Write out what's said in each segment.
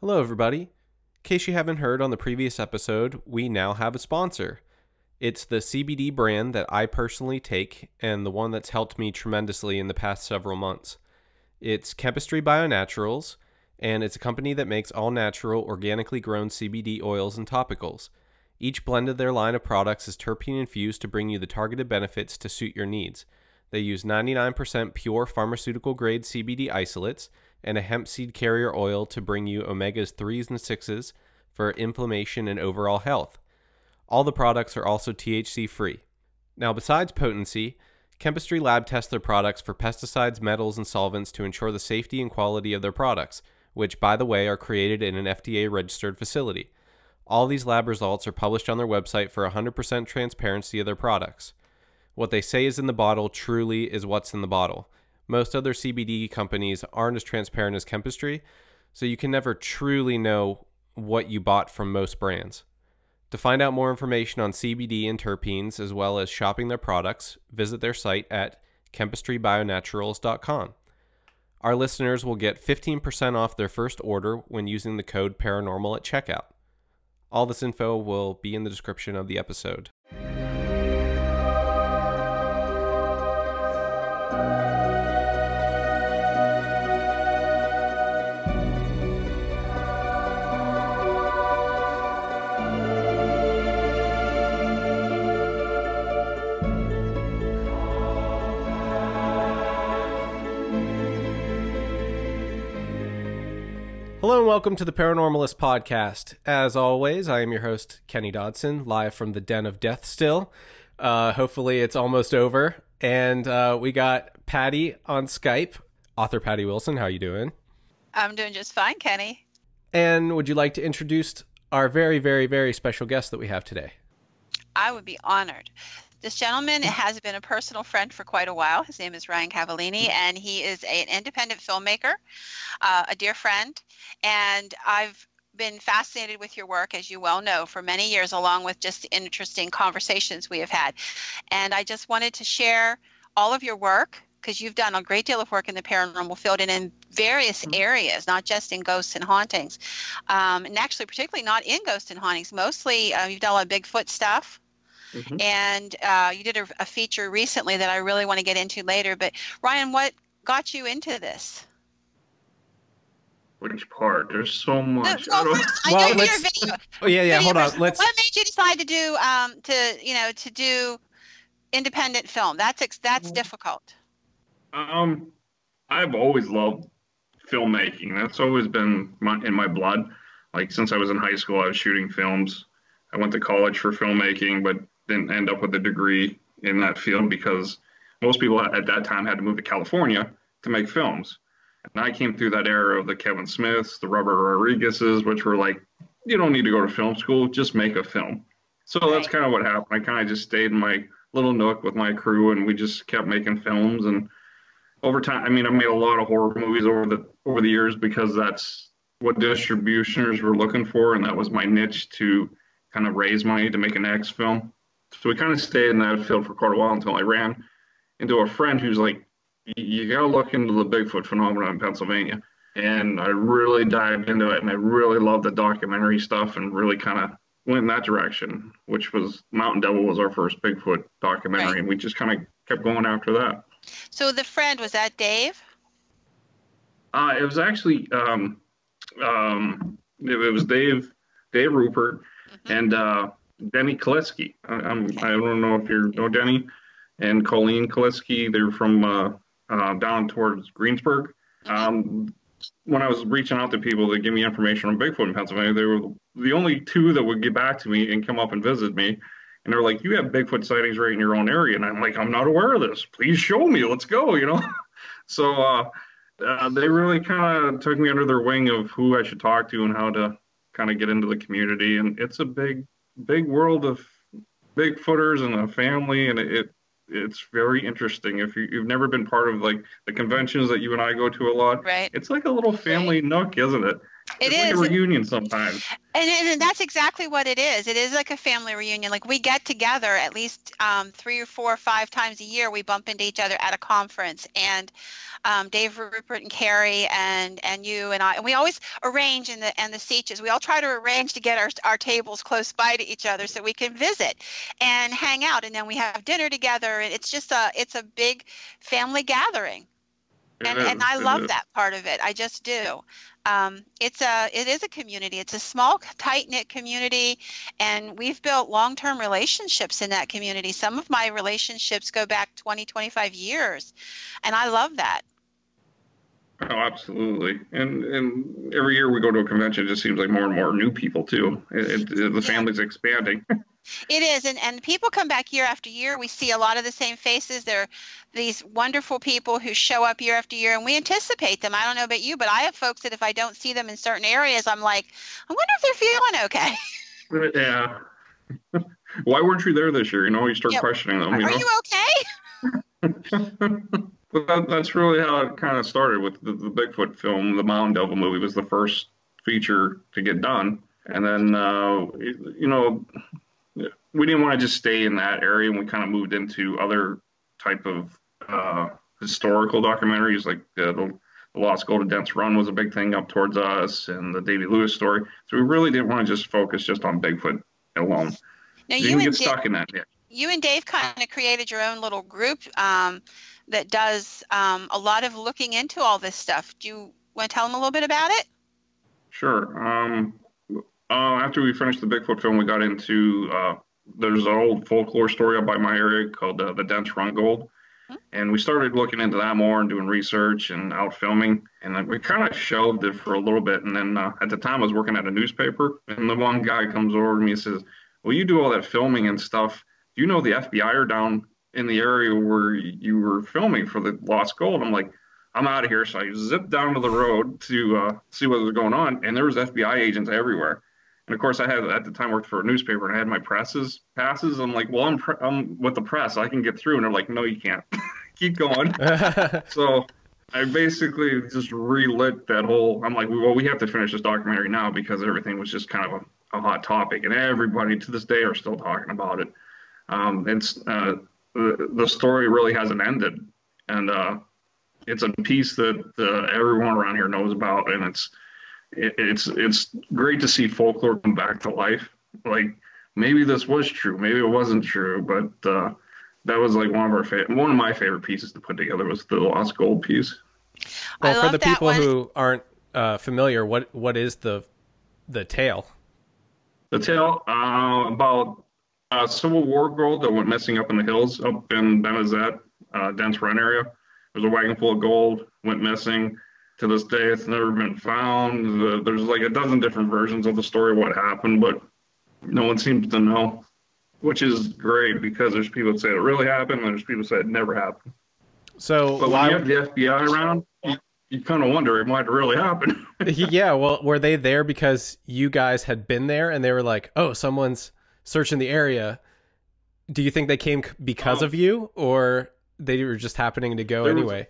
Hello, everybody. In case you haven't heard on the previous episode, we now have a sponsor. It's the CBD brand that I personally take and the one that's helped me tremendously in the past several months. It's Chempistry BioNaturals, and it's a company that makes all natural, organically grown CBD oils and topicals. Each blend of their line of products is terpene infused to bring you the targeted benefits to suit your needs. They use 99% pure pharmaceutical grade CBD isolates and a hemp seed carrier oil to bring you omegas 3s and 6s for inflammation and overall health. All the products are also THC free. Now, besides potency, Chempistry Lab tests their products for pesticides, metals, and solvents to ensure the safety and quality of their products, which, by the way, are created in an FDA registered facility. All these lab results are published on their website for 100% transparency of their products. What they say is in the bottle truly is what's in the bottle. Most other CBD companies aren't as transparent as Chempistry, so you can never truly know what you bought from most brands. To find out more information on CBD and terpenes, as well as shopping their products, visit their site at chempistrybionaturals.com. Our listeners will get 15% off their first order when using the code paranormal at checkout. All this info will be in the description of the episode. Welcome to the Paranormalist Podcast. As always, I am your host, Kenny Dodson, live from the Den of Death still. Uh, hopefully, it's almost over. And uh, we got Patty on Skype, author Patty Wilson. How you doing? I'm doing just fine, Kenny. And would you like to introduce our very, very, very special guest that we have today? I would be honored. This gentleman has been a personal friend for quite a while. His name is Ryan Cavalline, and he is a, an independent filmmaker, uh, a dear friend. And I've been fascinated with your work, as you well know, for many years, along with just the interesting conversations we have had. And I just wanted to share all of your work because you've done a great deal of work in the paranormal field and in various mm-hmm. areas, not just in ghosts and hauntings. Um, and actually, particularly not in ghosts and hauntings. Mostly, uh, you've done a lot of Bigfoot stuff. Mm-hmm. And uh, you did a, a, feature recently that I really want to get into later. But Ryan, what got you into this? Which part? There's so much. No, well, I well, let's, video. Oh yeah, yeah. Video hold on. Let's. What made you decide to do um to you know to do independent film? That's that's mm-hmm. difficult. Um, I've always loved filmmaking. That's always been my, in my blood. Like since I was in high school, I was shooting films. I went to college for filmmaking, but didn't end up with a degree in that field because most people at that time had to move to California to make films. And I came through that era of the Kevin Smiths, the Robert Rodriguez's, which were like, you don't need to go to film school, just make a film. So that's kind of what happened. I kind of just stayed in my little nook with my crew, and we just kept making films. And over time, I mean, I made a lot of horror movies over the over the years because that's what distributors were looking for, and that was my niche to kind of raise money to make an X film. So we kind of stayed in that field for quite a while until I ran into a friend who's like, you got to look into the Bigfoot phenomenon in Pennsylvania. And I really dived into it and I really loved the documentary stuff and really kind of went in that direction, which was Mountain Devil was our first Bigfoot documentary. Right. And we just kind of kept going after that. So the friend, was that Dave? Uh, it was actually, um, um, it, it was Dave, Dave Rupert mm-hmm. and uh, Denny Kaliski. I, I'm, I don't know if you know Denny and Colleen Kaliski. They're from uh, uh, down towards Greensburg. Um, when I was reaching out to people to give me information on Bigfoot in Pennsylvania, they were the only two that would get back to me and come up and visit me. And they're like, "You have Bigfoot sightings right in your own area," and I'm like, "I'm not aware of this. Please show me. Let's go." You know. so uh, uh, they really kind of took me under their wing of who I should talk to and how to kind of get into the community. And it's a big, big world of Bigfooters and a family, and it it's very interesting. If you, have never been part of like the conventions that you and I go to a lot, right? It's like a little family right. nook, isn't it? It it's is. like a reunion sometimes. And, and, and that's exactly what it is. It is like a family reunion. Like we get together at least um, three or four or five times a year. We bump into each other at a conference, and um, Dave Rupert and Carrie and and you and I, and we always arrange in the and the Seaches. We all try to arrange to get our our tables close by to each other so we can visit and hang out, and then we have dinner together. And it's just a it's a big family gathering and, and I love that part of it. I just do. Um, it's a it is a community. It's a small, tight knit community, and we've built long term relationships in that community. Some of my relationships go back 20, 25 years, and I love that. Oh, absolutely. And and every year we go to a convention, it just seems like more and more new people too. It, it, the family's expanding. It is, and, and people come back year after year. We see a lot of the same faces. They're these wonderful people who show up year after year, and we anticipate them. I don't know about you, but I have folks that if I don't see them in certain areas, I'm like, I wonder if they're feeling okay. yeah. Why weren't you there this year? You know, you start yeah. questioning them. You Are know? you okay? That, that's really how it kind of started with the, the Bigfoot film. The Mountain Devil movie was the first feature to get done, and then uh, you know we didn't want to just stay in that area, and we kind of moved into other type of uh, historical documentaries, like the, the, Lost Gold of Dents Run was a big thing up towards us, and the Davy Lewis story. So we really didn't want to just focus just on Bigfoot alone. Now you, you get stuck in that. Yeah. You and Dave kind of created your own little group um, that does um, a lot of looking into all this stuff. Do you want to tell them a little bit about it? Sure. Um, uh, after we finished the Bigfoot film, we got into uh, there's an old folklore story up by my area called uh, the Dents Run Gold. Hmm. And we started looking into that more and doing research and out filming. And we kind of shelved it for a little bit. And then uh, at the time, I was working at a newspaper. And the one guy comes over to me and says, Well, you do all that filming and stuff. Do you know the FBI are down in the area where you were filming for the Lost Gold? I'm like, I'm out of here. So I zipped down to the road to uh, see what was going on. And there was FBI agents everywhere. And of course, I had at the time worked for a newspaper and I had my presses passes. I'm like, well, I'm, pre- I'm with the press. I can get through. And they're like, no, you can't. Keep going. so I basically just relit that whole. I'm like, well, we have to finish this documentary now because everything was just kind of a, a hot topic, and everybody to this day are still talking about it. Um, it's uh, the, the story really hasn't ended, and uh, it's a piece that uh, everyone around here knows about, and it's it, it's it's great to see folklore come back to life. Like maybe this was true, maybe it wasn't true, but uh, that was like one of our fa- one of my favorite pieces to put together was the lost gold piece. Well, for the people one. who aren't uh, familiar, what what is the the tale? The tale uh, about a Civil War gold that went missing up in the hills up in Benezette, uh, Dents Run area. There was a wagon full of gold, went missing to this day, it's never been found. there's like a dozen different versions of the story what happened, but no one seems to know, which is great because there's people that say it really happened, and there's people that say it never happened. So, but when you have the FBI around, you, you kind of wonder it might really happened. yeah, well, were they there because you guys had been there and they were like, "Oh, someone's searching the area"? Do you think they came because of you, or they were just happening to go anyway? Was,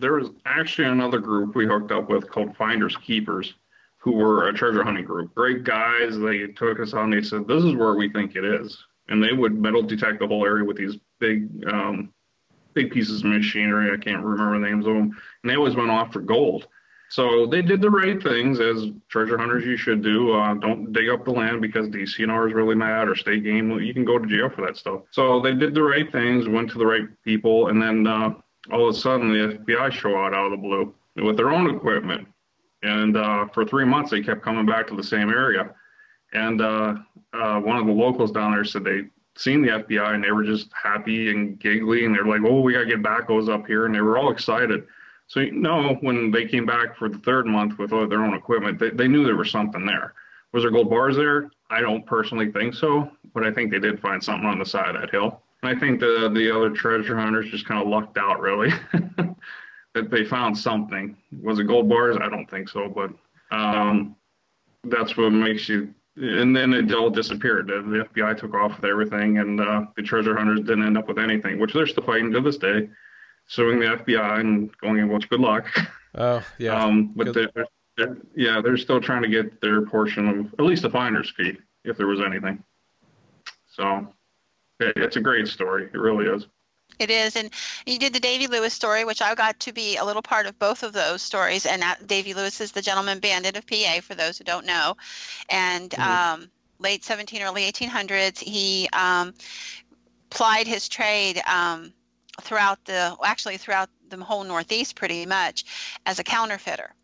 there was actually another group we hooked up with called Finders Keepers, who were a treasure hunting group. Great guys. They took us on. They said, "This is where we think it is," and they would metal detect the whole area with these big, um, big pieces of machinery. I can't remember the names of them, and they always went off for gold. So they did the right things as treasure hunters you should do. Uh, don't dig up the land because DCNR is really mad or state game. You can go to jail for that stuff. So they did the right things, went to the right people, and then uh, all of a sudden the FBI show out out of the blue with their own equipment. And uh, for three months, they kept coming back to the same area. And uh, uh, one of the locals down there said they seen the FBI and they were just happy and giggly. And they're like, oh, we got to get backhoes up here. And they were all excited. So, you know, when they came back for the third month with their own equipment, they, they knew there was something there. Was there gold bars there? I don't personally think so, but I think they did find something on the side of that hill. I think the the other treasure hunters just kind of lucked out, really, that they found something. Was it gold bars? I don't think so, but um, that's what makes you. And then it all disappeared. The, FBI took off with everything, and uh, the treasure hunters didn't end up with anything, which they're still fighting to this day, suing the FBI and going, "Well, good luck." Oh yeah. Um, but they're, They're, yeah, they're still trying to get their portion of at least the finder's fee, if there was anything. So, it's a great story. It really is. It is, and you did the Davy Lewis story, which I got to be a little part of both of those stories. And that, Davy Lewis is the gentleman bandit of PA, for those who don't know. And mm-hmm. um, late 17, early 1800s, he um, plied his trade um, throughout the, actually throughout the whole Northeast, pretty much, as a counterfeiter.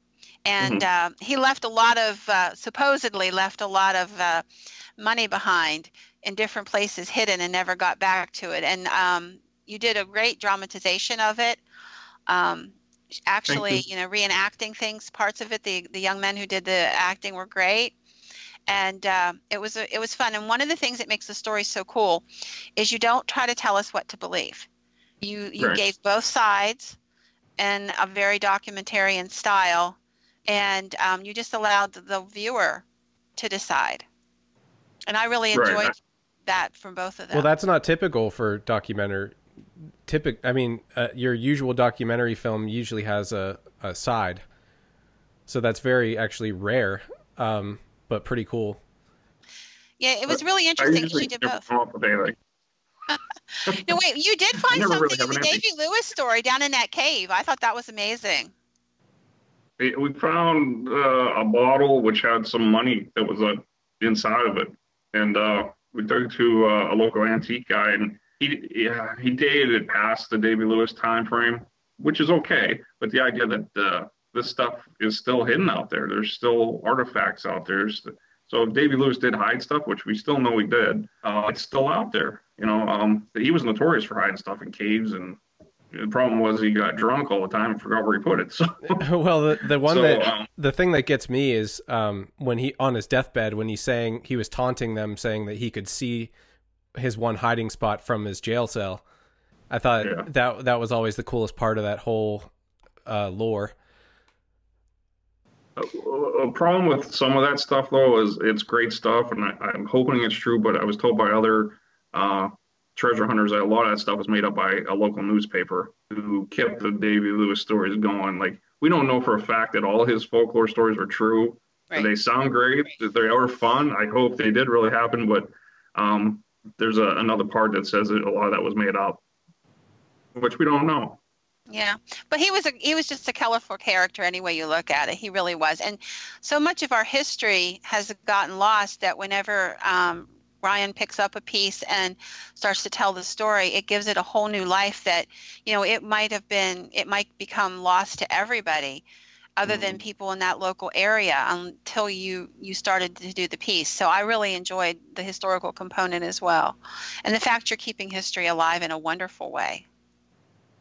And mm-hmm. uh, he left a lot of, uh, supposedly left a lot of uh, money behind in different places hidden and never got back to it. And um, you did a great dramatization of it. Um, actually, you. you. know, reenacting things, parts of it. The the young men who did the acting were great, and uh, it was a, it was fun. And one of the things that makes the story so cool is you don't try to tell us what to believe. You you right. gave both sides in a very documentarian style, and um, you just allowed the viewer to decide. And I really enjoyed right. That from both of them. Well, that's not typical for documentary typical. I mean, uh, your usual documentary film usually has a, a side, so that's very actually rare, um, but pretty cool. Yeah, it was really interesting. She did both. no, wait, you did find something really in the Davy Lewis story down in that cave. I thought that was amazing. We found uh, a bottle which had some money that was uh, inside of it, and uh, we it to uh, a local antique guy, and he yeah he dated it past the Davy Lewis time frame, which is okay. But the idea that uh, this stuff is still hidden out there, there's still artifacts out there. So if Davy Lewis did hide stuff, which we still know he did, uh, it's still out there. You know, um, he was notorious for hiding stuff in caves and the problem was he got drunk all the time and forgot where he put it. So well, the the one so, that um, the thing that gets me is um, when he on his deathbed when he's saying he was taunting them, saying that he could see his one hiding spot from his jail cell. I thought yeah. that that was always the coolest part of that whole uh, lore. A, a, problem with some of that stuff, though, is it's great stuff, and I, am hoping it's true. But I was told by other uh, treasure hunters a lot of that stuff was made up by a local newspaper who kept the Davy Lewis stories going. Like we don't know for a fact that all his folklore stories are true. Right. They sound great. Right. They are fun. I hope they did really happen, but um, there's a, another part that says that a lot of that was made up, which we don't know. Yeah, but he was a he was just a colorful character any way you look at it. He really was, and so much of our history has gotten lost that whenever um, Ryan picks up a piece and starts to tell the story, it gives it a whole new life that you know it might have been it might become lost to everybody other mm-hmm. than people in that local area until you you started to do the piece. So I really enjoyed the historical component as well, and the fact you're keeping history alive in a wonderful way.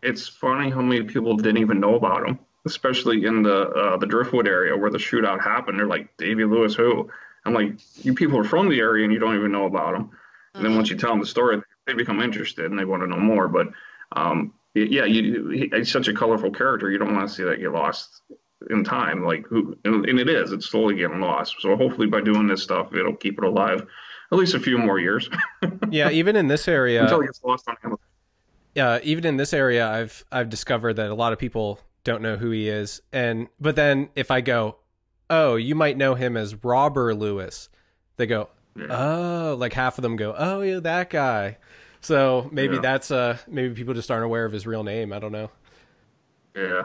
It's funny how many people didn't even know about him, especially in the uh, the Driftwood area where the shootout happened. They're like Davy Lewis, who? I'm like, you people are from the area and you don't even know about him. And then once you tell them the story, they become interested and they want to know more. But um, yeah, you, he, he's such a colorful character. You don't want to see that get lost in time. Like who, and, and it is. It's slowly getting lost. So hopefully, by doing this stuff, it'll keep it alive at least a few more years. yeah, even in this area, until it gets lost on Amazon. Yeah, even in this area, I've I've discovered that a lot of people don't know who he is, and but then if I go, oh, you might know him as Robber Lewis, they go, yeah. oh, like half of them go, oh yeah, that guy. So maybe yeah. that's uh maybe people just aren't aware of his real name. I don't know. Yeah,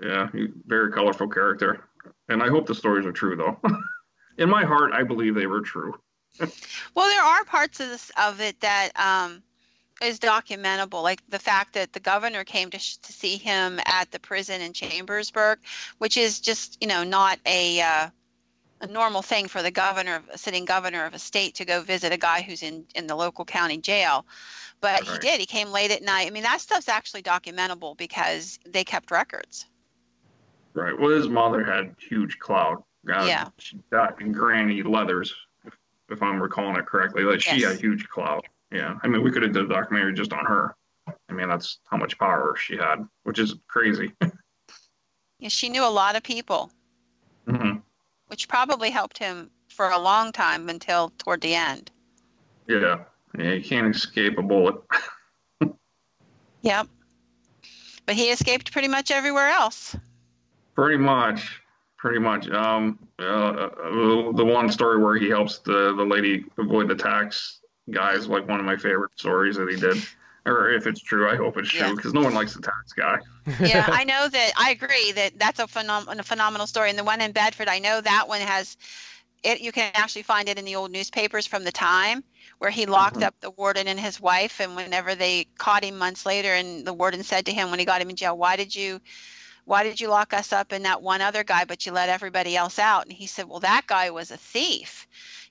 yeah, very colorful character. And I hope the stories are true, though. In my heart, I believe they were true. well, there are parts of this of it that um, is documentable, like the fact that the governor came to sh- to see him at the prison in Chambersburg, which is just you know not a uh, a normal thing for the governor, a sitting governor of a state, to go visit a guy who's in in the local county jail. But right. he did. He came late at night. I mean, that stuff's actually documentable because they kept records. Right. Well, his mother had huge clout. Uh, yeah. She got Granny Leathers, if, if I'm recalling it correctly. Like yes. she had huge clout. Yeah. I mean, we could have done a documentary just on her. I mean, that's how much power she had, which is crazy. yeah, she knew a lot of people, mm-hmm. which probably helped him for a long time until toward the end. Yeah. Yeah, you can't escape a bullet. yep. But he escaped pretty much everywhere else. Pretty much. pretty much. Um, uh, the one story where he helps the the lady avoid the tax guy is like one of my favorite stories that he did. Or if it's true, I hope it's true because yeah. no one likes the tax guy. yeah, I know that. I agree that that's a, phenom- a phenomenal story. And the one in Bedford, I know that one has it. You can actually find it in the old newspapers from the time where he locked mm-hmm. up the warden and his wife. And whenever they caught him months later, and the warden said to him when he got him in jail, "Why did you?" why did you lock us up and that one other guy but you let everybody else out and he said well that guy was a thief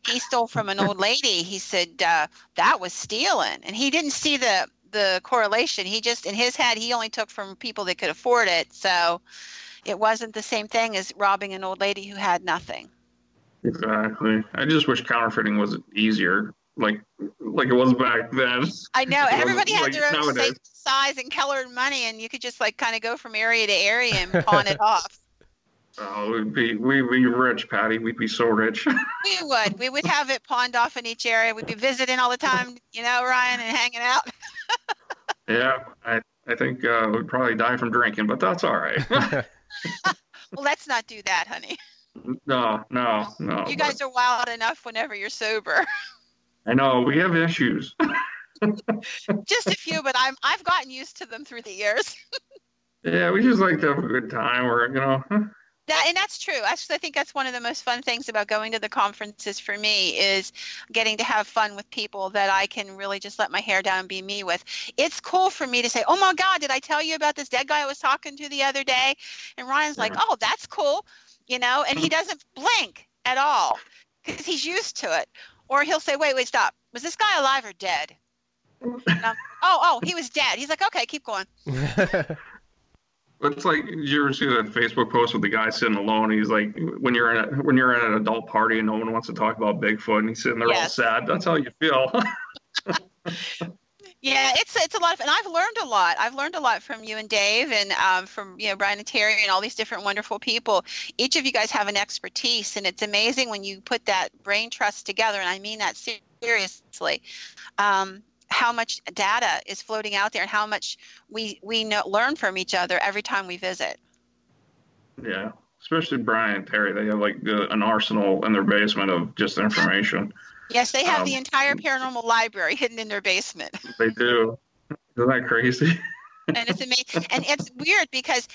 he stole from an old lady. He said uh, that was stealing. And he didn't see the the correlation. He just in his head he only took from people that could afford it. So it wasn't the same thing as robbing an old lady who had nothing. Exactly. I just wish counterfeiting was easier. Like like it was back then. I know. Everybody had like their own nowadays. size and color and money, and you could just like kind of go from area to area and pawn it off. Oh, we'd be we'd be rich, Patty. We'd be so rich. we would. We would have it pawned off in each area. We'd be visiting all the time, you know, Ryan, and hanging out. yeah, I I think uh, we'd probably die from drinking, but that's all right. well, let's not do that, honey. No, no, no. You guys but... are wild enough whenever you're sober. I know we have issues. just a few, but I'm I've gotten used to them through the years. yeah, we just like to have a good time, or you know. That, and that's true. Actually, I think that's one of the most fun things about going to the conferences for me is getting to have fun with people that I can really just let my hair down and be me with. It's cool for me to say, "Oh my God, did I tell you about this dead guy I was talking to the other day?" And Ryan's like, "Oh, that's cool," you know, and he doesn't blink at all because he's used to it. Or he'll say, wait, wait, stop. Was this guy alive or dead? oh, oh, he was dead. He's like, okay, keep going. It's like you ever see that Facebook post with the guy sitting alone? He's like, when you're in a, when you're at an adult party and no one wants to talk about Bigfoot, and he's sitting there yes. all sad. That's how you feel. Yeah, it's it's a lot of, and I've learned a lot. I've learned a lot from you and Dave, and um, from you know Brian and Terry, and all these different wonderful people. Each of you guys have an expertise, and it's amazing when you put that brain trust together. And I mean that seriously. Um, how much data is floating out there, and how much we we know, learn from each other every time we visit. Yeah, especially Brian and Terry. They have like an arsenal in their basement of just information. Yes, they have um, the entire paranormal library hidden in their basement. They do. Isn't that crazy? and it's amazing. And it's weird because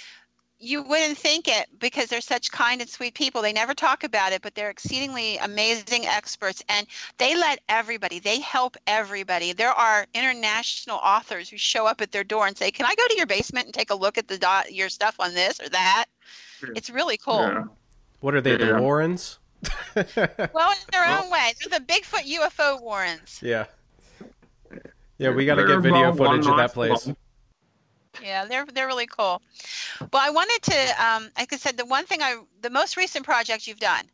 you wouldn't think it because they're such kind and sweet people. They never talk about it, but they're exceedingly amazing experts and they let everybody, they help everybody. There are international authors who show up at their door and say, Can I go to your basement and take a look at the dot, your stuff on this or that? It's really cool. Yeah. What are they, yeah. the Warrens? well, in their own way. They're the Bigfoot UFO Warrens. Yeah. Yeah, we got to get video footage of that place. Yeah, they're they're really cool. Well, I wanted to, um, like I said, the one thing I, the most recent project you've done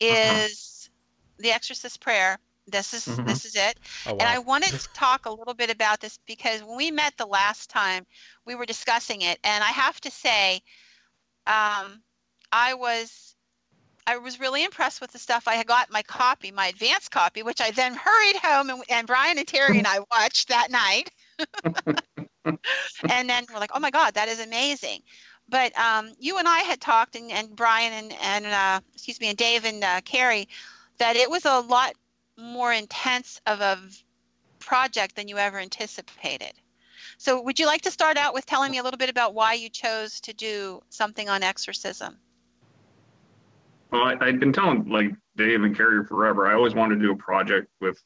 uh-huh. is uh-huh. the Exorcist Prayer. This is mm-hmm. this is it, oh, wow. and I wanted to talk a little bit about this because when we met the last time, we were discussing it, and I have to say, um, I was I was really impressed with the stuff. I had got my copy, my advanced copy, which I then hurried home and, and Brian and Terry and I watched that night. and then we're like, oh my God, that is amazing. But um, you and I had talked, and, and Brian and, and uh, excuse me, and Dave and uh, Carrie, that it was a lot more intense of a project than you ever anticipated. So, would you like to start out with telling me a little bit about why you chose to do something on exorcism? Well, I, I've been telling like Dave and Carrie forever. I always wanted to do a project with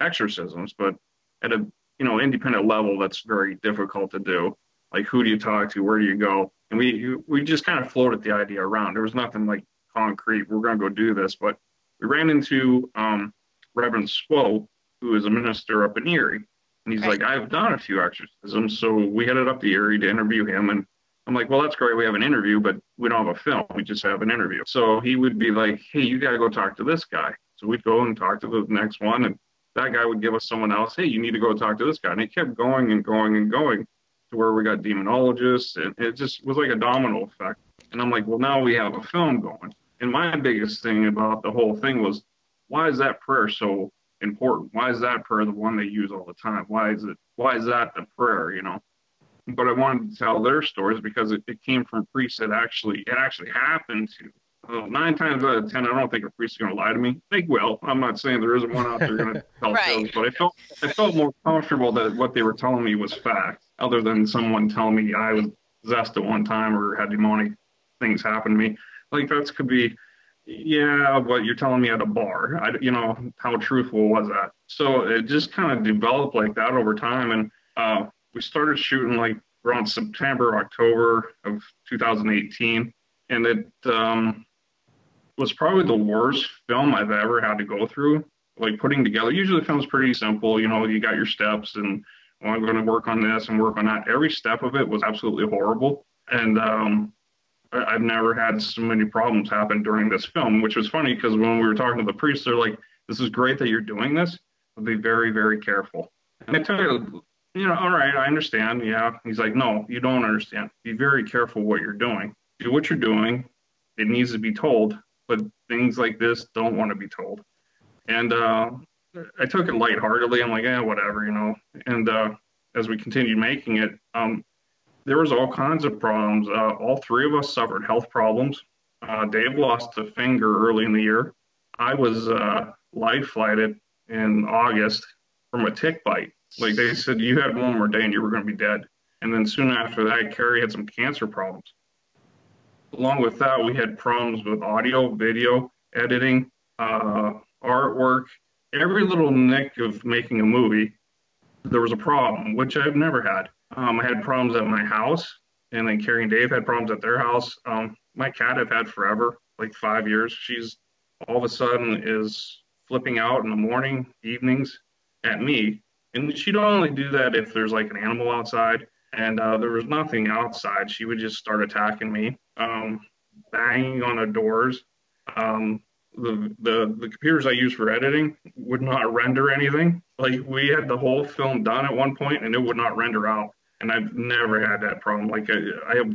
exorcisms, but at a you know independent level, that's very difficult to do. Like, who do you talk to? Where do you go? And we we just kind of floated the idea around. There was nothing like concrete. We're going to go do this, but we ran into um, Reverend Swope, who is a minister up in Erie, and he's right. like, I've done a few exorcisms, so we headed up to Erie to interview him, and I'm like, well, that's great. We have an interview, but we don't have a film. We just have an interview. So he would be like, hey, you got to go talk to this guy. So we'd go and talk to the next one. And that guy would give us someone else, hey, you need to go talk to this guy. And he kept going and going and going to where we got demonologists. And it just was like a domino effect. And I'm like, well, now we have a film going. And my biggest thing about the whole thing was, why is that prayer so important? Why is that prayer the one they use all the time? Why is it? Why is that the prayer? You know, but I wanted to tell their stories because it, it came from priests that actually it actually happened to. Uh, nine times out of ten, I don't think a priest is going to lie to me. They will. I'm not saying there isn't one out there going to tell Right. but I felt I felt more comfortable that what they were telling me was fact, other than someone telling me I was possessed at one time or had demonic things happen to me. Like that could be, yeah, but you're telling me at a bar. I, you know, how truthful was that? So it just kind of developed like that over time, and uh, we started shooting like around September, October of 2018, and it um, was probably the worst film I've ever had to go through. Like putting together, usually the film's pretty simple. You know, you got your steps, and oh, I'm going to work on this and work on that. Every step of it was absolutely horrible, and um, I- I've never had so many problems happen during this film, which was funny because when we were talking to the priest, they're like, "This is great that you're doing this, but be very, very careful." And I tell you, you know, all right, I understand. Yeah. He's like, no, you don't understand. Be very careful what you're doing. Do what you're doing. It needs to be told, but things like this don't want to be told. And uh, I took it lightheartedly. I'm like, yeah, whatever, you know. And uh, as we continued making it, um, there was all kinds of problems. Uh, all three of us suffered health problems. Uh, Dave lost a finger early in the year. I was uh, life flighted in August from a tick bite. Like they said, you had one more day and you were going to be dead. And then soon after that, Carrie had some cancer problems. Along with that, we had problems with audio, video, editing, uh, artwork, every little nick of making a movie. There was a problem, which I've never had. Um, I had problems at my house, and then Carrie and Dave had problems at their house. Um, my cat I've had forever, like five years. She's all of a sudden is flipping out in the morning, evenings at me. And she'd only do that if there's like an animal outside and uh, there was nothing outside. She would just start attacking me, um, banging on the doors. Um, the, the the computers I use for editing would not render anything. Like we had the whole film done at one point and it would not render out. And I've never had that problem. Like I, I have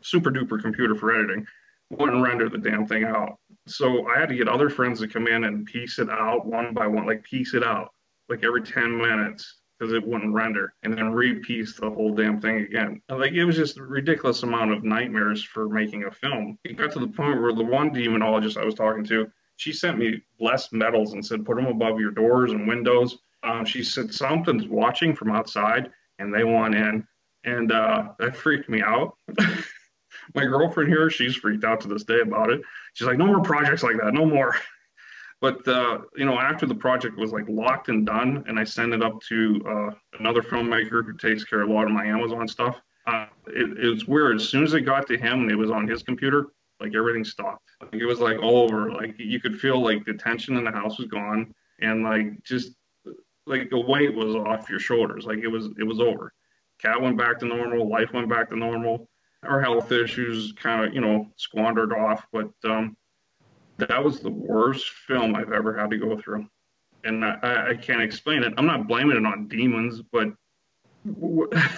super duper computer for editing, wouldn't render the damn thing out. So I had to get other friends to come in and piece it out one by one, like piece it out like every 10 minutes because it wouldn't render and then repiece the whole damn thing again. And, like it was just a ridiculous amount of nightmares for making a film. It got to the point where the one demonologist I was talking to, she sent me blessed medals and said, put them above your doors and windows. Um, she said, something's watching from outside and they want in. And uh, that freaked me out. My girlfriend here, she's freaked out to this day about it. She's like, no more projects like that, no more. But uh, you know, after the project was like locked and done, and I sent it up to uh, another filmmaker who takes care of a lot of my Amazon stuff. Uh, it, it was weird. As soon as it got to him, it was on his computer. Like everything stopped. Like, it was like all over. Like you could feel like the tension in the house was gone, and like just like the weight was off your shoulders. Like it was it was over. Cat went back to normal. Life went back to normal. Our health issues kind of you know squandered off, but um, that was the worst film I've ever had to go through. And I, I can't explain it. I'm not blaming it on demons, but I,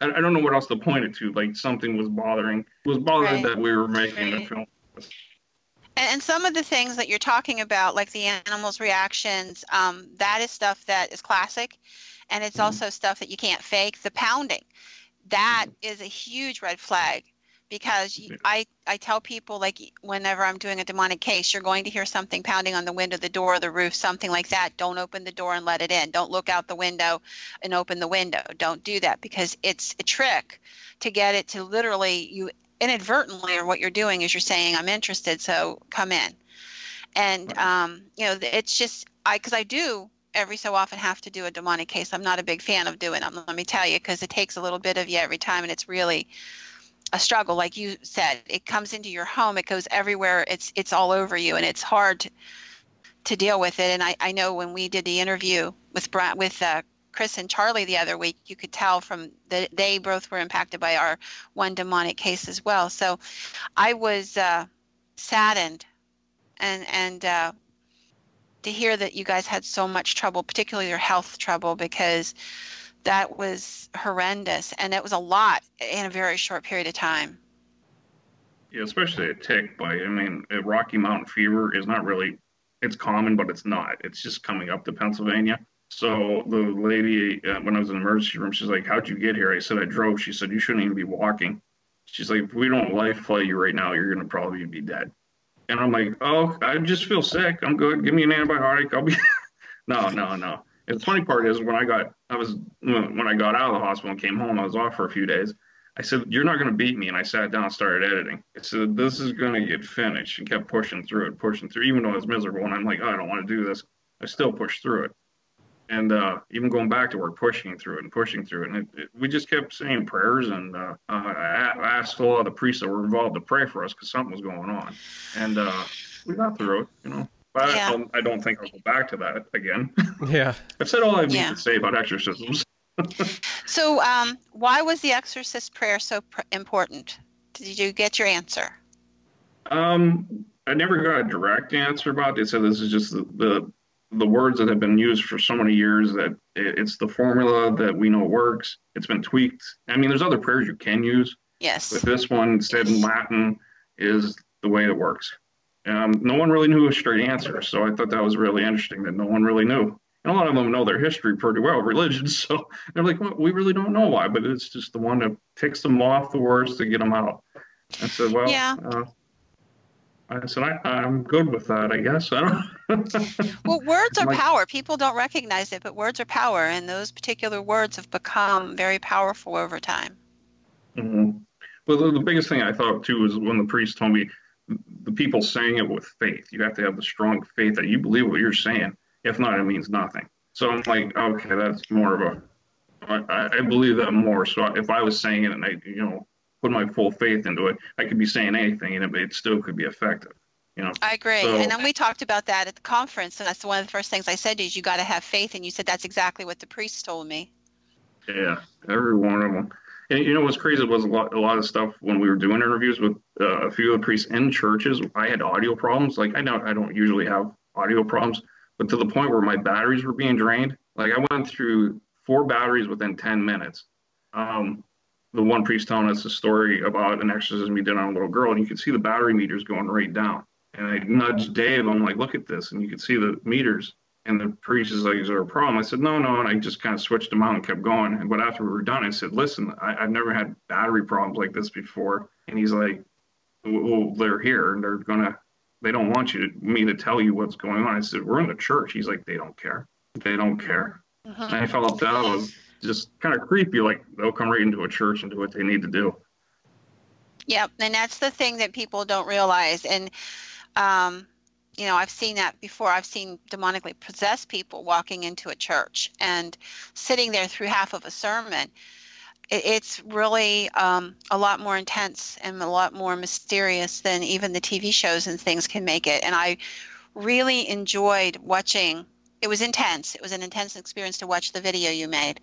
I don't know what else to point it to. Like something was bothering, it was bothering Right. that we were making the film. And, some of the things that you're talking about, like the animals' reactions, um, that is stuff that is classic, and it's Mhm. also stuff that you can't fake. The pounding, that is a huge red flag, because. I I tell people like whenever I'm doing a demonic case, you're going to hear something pounding on the window, the door, the roof, something like that. Don't open the door and let it in. Don't look out the window and open the window. Don't do that because it's a trick to get it to literally you inadvertently or what you're doing is you're saying i'm interested so come in and um, you know it's just i because i do every so often have to do a demonic case i'm not a big fan of doing them let me tell you because it takes a little bit of you every time and it's really a struggle like you said it comes into your home it goes everywhere it's it's all over you and it's hard to, to deal with it and I, I know when we did the interview with with uh, Chris and Charlie the other week, you could tell from that they both were impacted by our one demonic case as well. So I was uh, saddened and and uh, to hear that you guys had so much trouble, particularly your health trouble, because that was horrendous and it was a lot in a very short period of time. Yeah, especially a tick bite. I mean, a Rocky Mountain fever is not really, it's common, but it's not. It's just coming up to Pennsylvania. So the lady, uh, when I was in the emergency room, she's like, How'd you get here? I said, I drove. She said, You shouldn't even be walking. She's like, If we don't life flight you right now, you're going to probably be dead. And I'm like, oh, I just feel sick. I'm good. Give me an antibiotic. I'll be. no, no, no. And the funny part is when I got, I was when I got out of the hospital and came home, I was off for a few days. I said, "You're not going to beat me," and I sat down and started editing. I said, "This is going to get finished," and kept pushing through it, pushing through, even though I was miserable. And I'm like, oh, "I don't want to do this." I still pushed through it, and uh, even going back to work, pushing through it and pushing through it. And it, it, we just kept saying prayers, and uh, I asked a lot of the priests that were involved to pray for us because something was going on, and uh, we got through it. You know. But yeah. I, don't, I don't think I'll go back to that again. Yeah. I've said all I need yeah. to say about exorcisms. so, um, why was the exorcist prayer so pr- important? Did you get your answer? Um, I never got a direct answer about it. They said this is just the, the, the words that have been used for so many years that it, it's the formula that we know works. It's been tweaked. I mean, there's other prayers you can use. Yes. But this one said in Latin is the way it works. Um, no one really knew a straight answer, so I thought that was really interesting that no one really knew. And a lot of them know their history pretty well, religion. So they're like, well, we really don't know why, but it's just the one that takes them off the words to get them out. I said, well, yeah. Uh, I said, I, I'm good with that, I guess. I don't. well, words are like, power. People don't recognize it, but words are power, and those particular words have become very powerful over time. Mm-hmm. Well, the, the biggest thing I thought too was when the priest told me the people saying it with faith. You have to have the strong faith that you believe what you're saying. If not, it means nothing. So I'm like, okay, that's more of a. I, I believe that more. So if I was saying it and I, you know, put my full faith into it, I could be saying anything and it, it still could be effective. You know. I agree. So, and then we talked about that at the conference, and that's one of the first things I said to you is you got to have faith, and you said that's exactly what the priest told me. Yeah, every one of them. And you know what's crazy was a lot, a lot of stuff when we were doing interviews with uh, a few of the priests in churches. I had audio problems. Like I don't, I don't usually have audio problems, but to the point where my batteries were being drained. Like I went through four batteries within 10 minutes. Um, the one priest telling us a story about an exorcism he did on a little girl, and you could see the battery meters going right down. And I nudged Dave. I'm like, look at this, and you could see the meters and the priest is like, Is there a problem? I said, No, no. And I just kind of switched them out and kept going. And but after we were done, I said, Listen, I, have never had battery problems like this before. And he's like, Well, they're here and they're gonna they don't want you to, me to tell you what's going on. I said, We're in the church. He's like, They don't care. They don't care. Uh-huh. And I felt that was just kind of creepy, like they'll come right into a church and do what they need to do. Yep, and that's the thing that people don't realize. And um you know, I've seen that before. I've seen demonically possessed people walking into a church and sitting there through half of a sermon. it's really um, a lot more intense and a lot more mysterious than even the TV shows and things can make it. And I really enjoyed watching. It was intense. It was an intense experience to watch the video you made.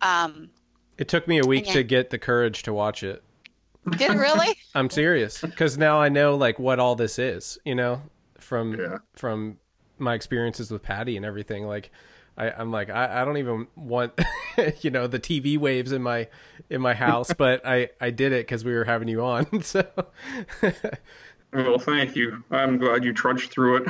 Um, it took me a week to get the courage to watch it. Did it really? I'm serious because now I know like what all this is. You know, from yeah. from my experiences with Patty and everything. Like, I, I'm like, I, I don't even want, you know, the TV waves in my in my house, but I I did it because we were having you on. So, well, thank you. I'm glad you trudged through it.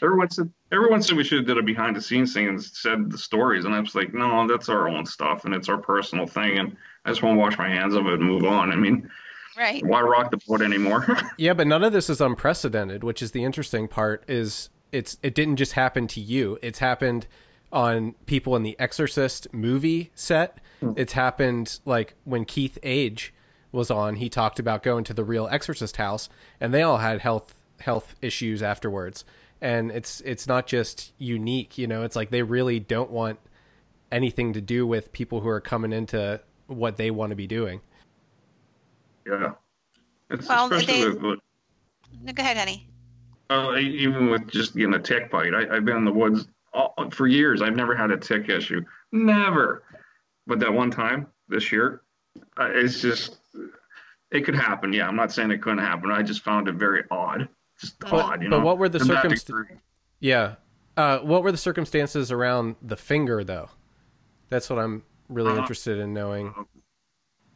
everyone said everyone said we should have did a behind the scenes thing and said the stories, and I was like, no, that's our own stuff and it's our personal thing, and I just want to wash my hands of it and move on. I mean, Right. Why rock the boat anymore? yeah, but none of this is unprecedented, which is the interesting part. Is it's it didn't just happen to you. It's happened on people in the Exorcist movie set. Hmm. It's happened like when Keith Age was on. He talked about going to the real Exorcist house, and they all had health health issues afterwards. And it's it's not just unique, you know. It's like they really don't want anything to do with people who are coming into what they want to be doing. Yeah. It's well, especially they, with, with, no, go ahead, honey. Uh, even with just getting a tick bite, I, have been in the woods all, for years. I've never had a tick issue, never. But that one time this year, uh, it's just it could happen. Yeah, I'm not saying it couldn't happen. I just found it very odd, just but, odd. You but know? what were the circumstances? Yeah, uh, what were the circumstances around the finger, though? That's what I'm really uh, interested in knowing.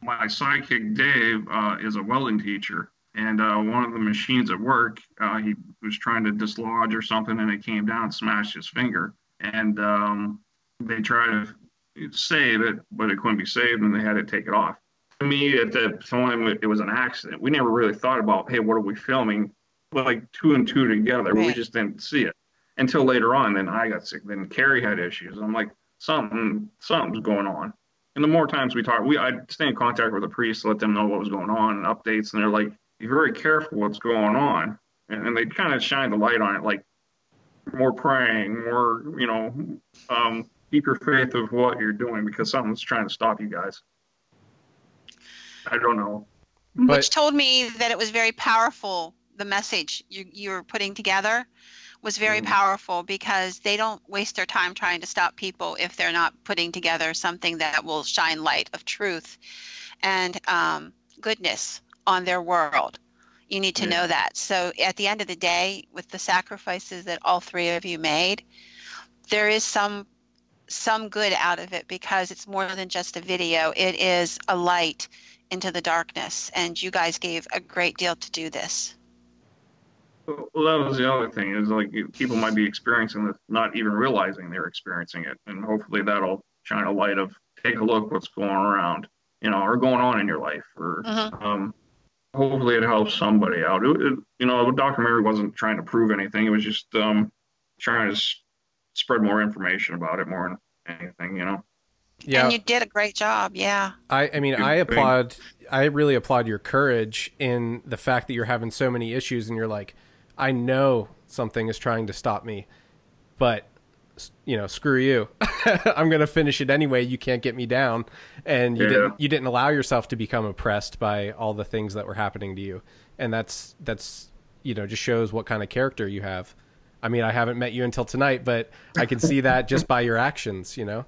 My sidekick Dave uh, is a welding teacher, and uh, one of the machines at work, uh, he was trying to dislodge or something, and it came down and smashed his finger. And um, they tried to save it, but it couldn't be saved, and they had to take it off. To me, at the time, it was an accident. We never really thought about, hey, what are we filming? like two and two together. We just didn't see it until later on. Then I got sick. Then Carrie had issues. I'm like, something, something's going on. And the more times we talk, we I'd stay in contact with the priests, let them know what was going on and updates. And they're like, "Be very careful what's going on." And, and they kind of shine the light on it, like more praying, more, you know, um, keep your faith of what you're doing because something's trying to stop you guys. I don't know. But which told me that it was very powerful. The message you, you were putting together was very Mhm. powerful because they don't waste their time trying to stop people if they're not putting together something that will shine light of truth and um, goodness on their world. You need to Yeah. know that. So at the end of the day, with the sacrifices that all three of you made, there is some some good out of it because it's more than just a video. It is a light into the darkness, and you guys gave a great deal to do this. Well, that was the other thing is like people might be experiencing this, not even realizing they're experiencing it, and hopefully that'll shine a light of take a look what's going around, you know, or going on in your life, or Mhm. um, hopefully it helps somebody out. It, it, you know, the documentary wasn't trying to prove anything; it was just um, trying to s- spread more information about it more than anything, you know. yeah, And you did a great job. Yeah. I, I mean, Good I thing. applaud. I really applaud your courage in the fact that you're having so many issues, and you're like, I know something is trying to stop me, but you know, screw you. I'm gonna finish it anyway. You can't get me down, and you Yeah. didn't. You didn't allow yourself to become oppressed by all the things that were happening to you, and that's that's you know just shows what kind of character you have. I mean, I haven't met you until tonight, but I can see that just by your actions. You know.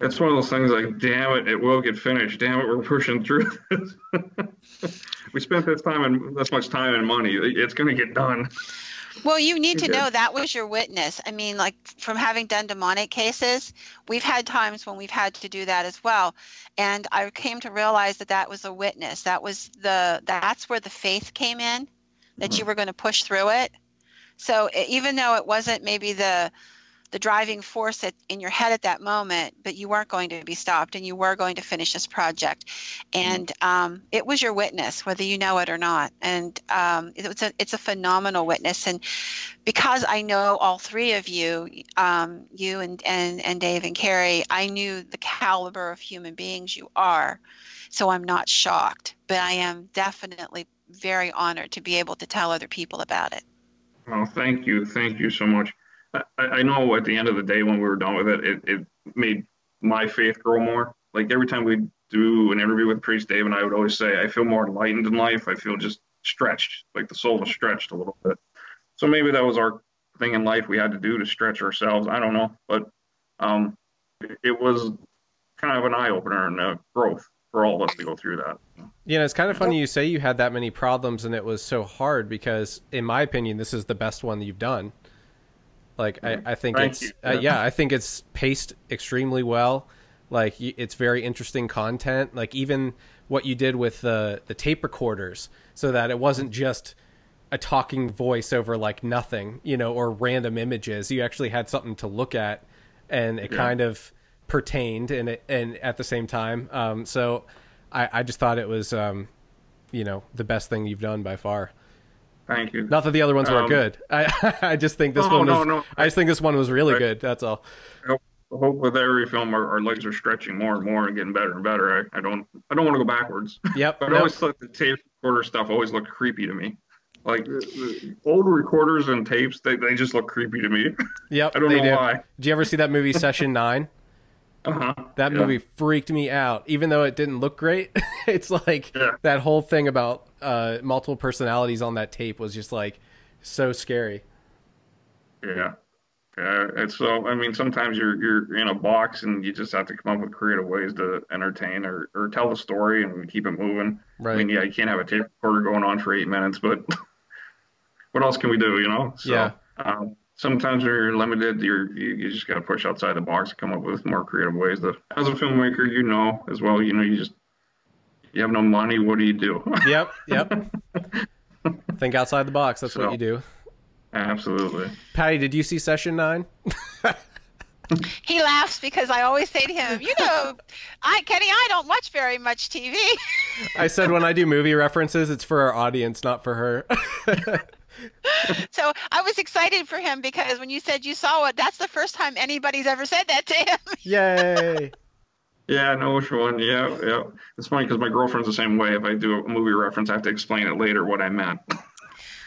It's one of those things like, damn it, it will get finished. Damn it, we're pushing through this. we spent this time and this much time and money. It's going to get done. Well, you need to know that was your witness. I mean, like from having done demonic cases, we've had times when we've had to do that as well. And I came to realize that that was a witness. That was the that's where the faith came in, that you mm-hmm. were going to push through it. So even though it wasn't maybe the the driving force at, in your head at that moment, but you weren't going to be stopped, and you were going to finish this project, and um, it was your witness, whether you know it or not. And um, it was a, it's a phenomenal witness, and because I know all three of you, um, you and, and and Dave and Carrie, I knew the caliber of human beings you are, so I'm not shocked, but I am definitely very honored to be able to tell other people about it. Well, thank you. Thank you so much. I, I know at the end of the day when we were done with it, it, it made my faith grow more. Like every time we do an interview with Priest Dave and I would always say, I feel more enlightened in life. I feel just stretched, like the soul was stretched a little bit. So maybe that was our thing in life we had to do to stretch ourselves. I don't know, but um, it, it was kind of an eye opener and a growth for all of us to go through that. You know, it's kind of funny you say you had that many problems and it was so hard because, in my opinion, this is the best one that you've done. Like, I, I think Thank it's, you. uh, yeah, I think it's paced extremely well. Like, it's very interesting content. Like, even what you did with the, the tape recorders so that it wasn't just a talking voice over like nothing, you know, or random images. You actually had something to look at and it Yeah. kind of pertained and it, and at the same time. Um, so I, I just thought it was, um, you know, the best thing you've done by far. Thank you. Not that the other ones weren't Um, good. I, I just think this No, one no, was, no. I just think this one was really good. That's all. hope, hope with every film our, our legs are stretching more and more and getting better and better. I, I don't I don't want to go backwards. Yep. But I always thought the tape recorder stuff always looked creepy to me. Like old recorders and tapes, they, they just look creepy to me. yep. I don't know do. why. Did you ever see that movie Session Nine? Uh-huh. That Yeah. movie freaked me out, even though it didn't look great. it's like Yeah. that whole thing about uh, multiple personalities on that tape was just like so scary. Yeah. Yeah. And so I mean sometimes you're you're in a box and you just have to come up with creative ways to entertain or, or tell the story and keep it moving. Right. I mean, yeah, you can't have a tape recorder going on for eight minutes, but what else can we do, you know? So, Yeah. Um, sometimes when you're limited, you're, you, you just got to push outside the box and come up with more creative ways. To, as a filmmaker, you know as well, you know, you just, you have no money. What do you do? Yep. Yep. Think outside the box. That's what you do. Absolutely. Patty, did you see Session Nine? he laughs because I always say to him, you know, I Kenny, I don't watch very much TV. I said when I do movie references, it's for our audience, not for her. so I was excited for him because when you said you saw it, that's the first time anybody's ever said that to him. Yay! Yeah, I know which one. Yeah, yeah. It's funny because my girlfriend's the same way. If I do a movie reference, I have to explain it later what I meant.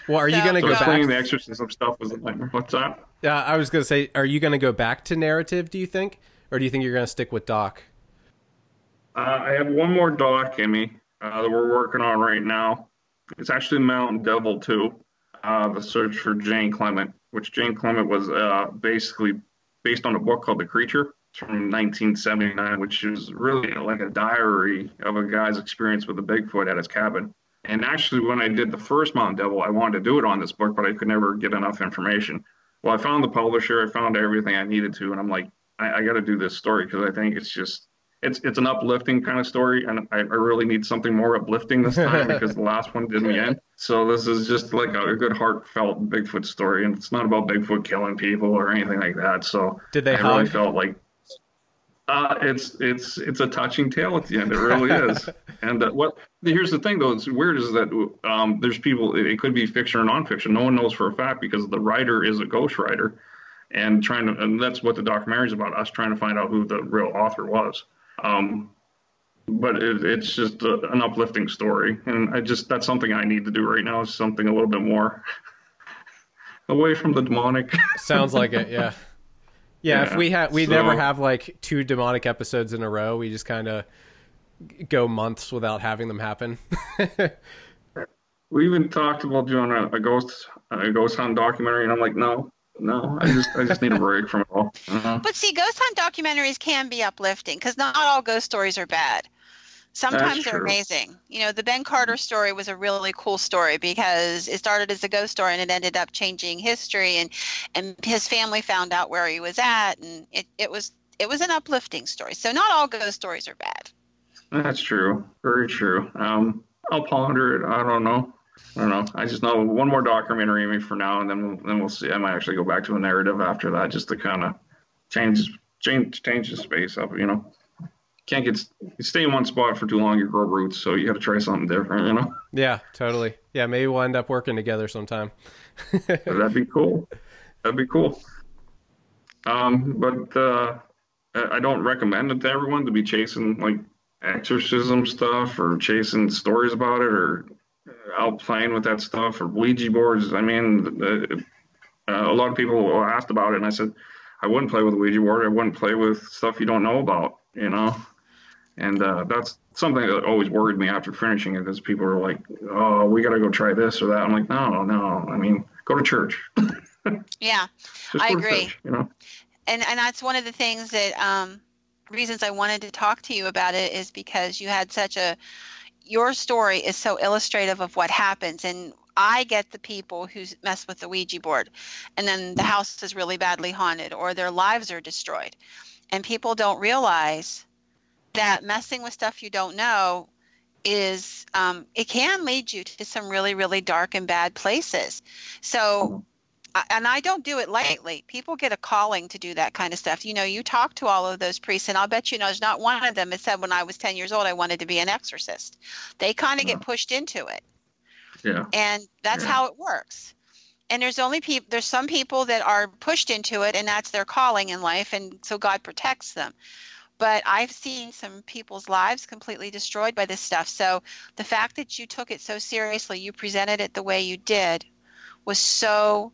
Well, are you going to So go explaining back? the exorcism stuff was a nightmare. What's that? Yeah, I was going to say, are you going to go back to narrative? Do you think, or do you think you're going to stick with Doc? Uh, I have one more doc in me uh, that we're working on right now. It's actually Mountain Devil 2, uh, The Search for Jane Klement, which Jane Klement was uh, basically based on a book called The Creature. It's from 1979, which is really like a diary of a guy's experience with a Bigfoot at his cabin. And actually, when I did the first Mountain Devil, I wanted to do it on this book, but I could never get enough information. Well, I found the publisher, I found everything I needed to, and I'm like, I, I got to do this story because I think it's just it's it's an uplifting kind of story, and I, I really need something more uplifting this time because the last one didn't end. So this is just like a, good heartfelt Bigfoot story, and it's not about Bigfoot killing people or anything like that. So Did they I really felt like uh, it's it's it's a touching tale at the end. It really is. and uh, what here's the thing though, it's weird is that um, there's people. It, it could be fiction or nonfiction. No one knows for a fact because the writer is a ghost writer, and trying to and that's what the documentary is about. Us trying to find out who the real author was. Um, but it, it's just a, an uplifting story, and I just that's something I need to do right now. Is something a little bit more away from the demonic. Sounds like it. Yeah. Yeah. if we had, we so- never have like two demonic episodes in a row. We just kind of go months without having them happen. We even talked about doing a, a ghost a ghost hunt documentary, and I'm like, no, no, I just I just need a break from it all. Uh-huh. But see, ghost hunt documentaries can be uplifting because not all ghost stories are bad. Sometimes they're amazing. You know, the Ben Carter story was a really cool story because it started as a ghost story and it ended up changing history and and his family found out where he was at and it, it was it was an uplifting story. So not all ghost stories are bad. That's true, very true. Um, I'll ponder it. I don't know. I don't know. I just know one more documentary me for now, and then we'll, then we'll see. I might actually go back to a narrative after that, just to kind of change change change the space up. You know, can't get you stay in one spot for too long, you grow roots. So you got to try something different. You know, yeah, totally. Yeah. Maybe we'll end up working together sometime. that'd be cool. That'd be cool. Um, but uh, I don't recommend it to everyone to be chasing like exorcism stuff or chasing stories about it or out playing with that stuff or Ouija boards. I mean, uh, a lot of people asked about it, and I said I wouldn't play with a Ouija board. I wouldn't play with stuff you don't know about, you know. And uh, that's something that always worried me after finishing it, because people are like, "Oh, we got to go try this or that." I'm like, "No, no. I mean, go to church." Yeah. I agree. church, you know. and and that's one of the things that um reasons I wanted to talk to you about it is because you had such a your story is so illustrative of what happens and I get the people who mess with the Ouija board and then the house is really badly haunted or their lives are destroyed. And people don't realize that messing with stuff you don't know is um, it can lead you to some really really dark and bad places. So and I don't do it lightly. People get a calling to do that kind of stuff. You know, you talk to all of those priests, and I'll bet you know there's not one of them that said when I was 10 years old I wanted to be an exorcist. They kind of get pushed into it, Yeah. and that's Yeah. how it works. And there's only people. There's some people that are pushed into it, and that's their calling in life, and so God protects them. But I've seen some people's lives completely destroyed by this stuff. So the fact that you took it so seriously, you presented it the way you did, was so